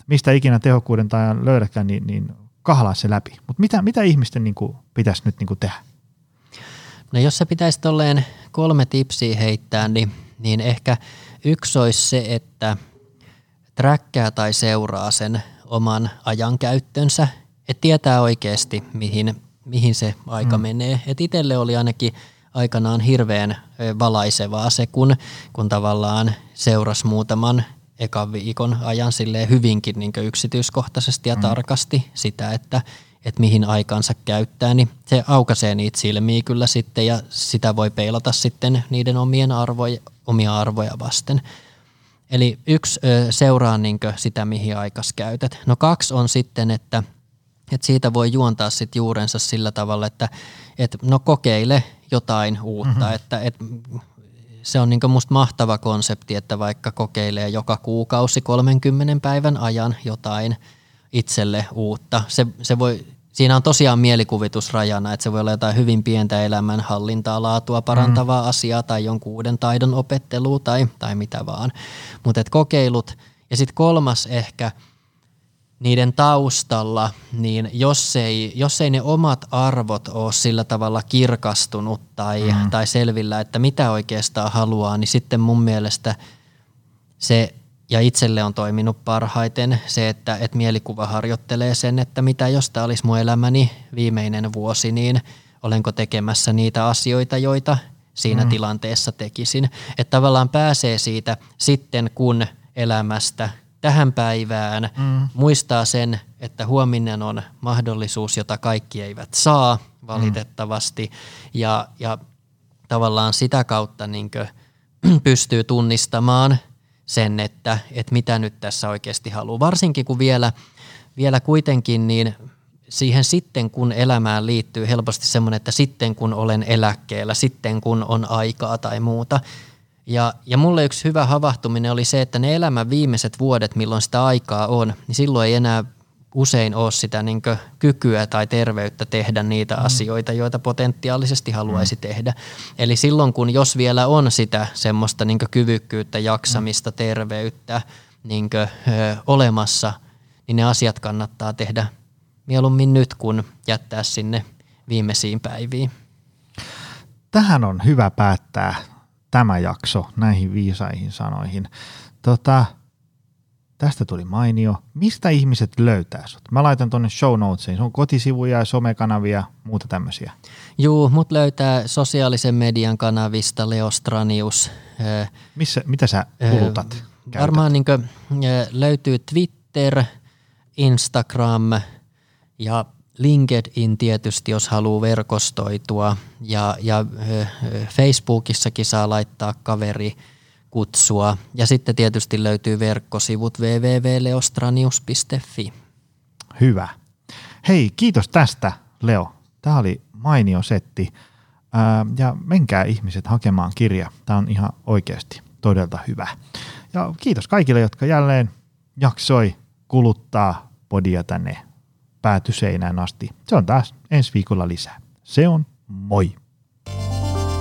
mistä ikinä tehokkuuden tai löydäkään, niin, niin kahlaa se läpi. Mutta mitä, mitä ihmisten niin kuin, pitäisi nyt niin kuin tehdä? No jos se pitäisi tolleen kolme tipsiä heittää, niin, niin ehkä – Yksi olisi se, että träkkää tai seuraa sen oman ajankäyttönsä, että tietää oikeasti, mihin, mihin se aika mm. menee. Et itselle oli ainakin aikanaan hirveän valaisevaa se, kun, kun tavallaan seurasi muutaman ekan viikon ajan hyvinkin niin yksityiskohtaisesti ja mm. tarkasti sitä, että, että mihin aikansa käyttää, niin se aukaisee niitä silmiä kyllä sitten ja sitä voi peilata sitten niiden omien arvoja, omia arvoja vasten. Eli yksi seuraa niin sitä, mihin aikas käytät. No kaksi on sitten, että, että siitä voi juontaa sit juurensa sillä tavalla, että, että no kokeile jotain uutta. Mm-hmm. Että, että se on niin musta mahtava konsepti, että vaikka kokeilee joka kuukausi 30 päivän ajan jotain itselle uutta. Se, se voi siinä on tosiaan mielikuvitusrajana, että se voi olla jotain hyvin pientä elämänhallintaa, laatua parantavaa mm. asiaa tai jonkun uuden taidon opettelua tai, tai mitä vaan. Mutta kokeilut. Ja sitten kolmas ehkä niiden taustalla, niin jos ei, jos ei ne omat arvot ole sillä tavalla kirkastunut tai, mm. tai selvillä, että mitä oikeastaan haluaa, niin sitten mun mielestä se ja itselle on toiminut parhaiten se, että, että mielikuva harjoittelee sen, että mitä jos tämä olisi mun elämäni viimeinen vuosi, niin olenko tekemässä niitä asioita, joita siinä mm. tilanteessa tekisin. Että tavallaan pääsee siitä sitten, kun elämästä tähän päivään mm. muistaa sen, että huominen on mahdollisuus, jota kaikki eivät saa valitettavasti. Mm. Ja, ja tavallaan sitä kautta niin pystyy tunnistamaan – sen, että, että mitä nyt tässä oikeasti haluaa. Varsinkin kun vielä, vielä kuitenkin niin siihen sitten kun elämään liittyy helposti semmoinen, että sitten kun olen eläkkeellä, sitten kun on aikaa tai muuta. Ja, ja mulle yksi hyvä havahtuminen oli se, että ne elämän viimeiset vuodet, milloin sitä aikaa on, niin silloin ei enää usein ole sitä niin kykyä tai terveyttä tehdä niitä mm. asioita, joita potentiaalisesti haluaisi mm. tehdä. Eli silloin, kun jos vielä on sitä semmoista niin kyvykkyyttä, jaksamista, mm. terveyttä niin kuin, ö, olemassa, niin ne asiat kannattaa tehdä mieluummin nyt, kun jättää sinne viimeisiin päiviin. Tähän on hyvä päättää tämä jakso näihin viisaihin sanoihin. Tota, Tästä tuli mainio. Mistä ihmiset löytää sut? Mä laitan tuonne show notesiin. sun kotisivuja, somekanavia, muuta tämmöisiä. Juu, mut löytää sosiaalisen median kanavista Leostranius. Missä, mitä sä kulutat? Käytät? Varmaan niin kuin, löytyy Twitter, Instagram ja LinkedIn tietysti, jos haluaa verkostoitua. Ja, ja Facebookissakin saa laittaa kaveri – kutsua. Ja sitten tietysti löytyy verkkosivut www.leostranius.fi. Hyvä. Hei, kiitos tästä Leo. Tämä oli mainio setti. Ää, ja menkää ihmiset hakemaan kirja. Tämä on ihan oikeasti todella hyvä. Ja kiitos kaikille, jotka jälleen jaksoi kuluttaa podia tänne päätyseinään asti. Se on taas ensi viikolla lisää. Se on moi!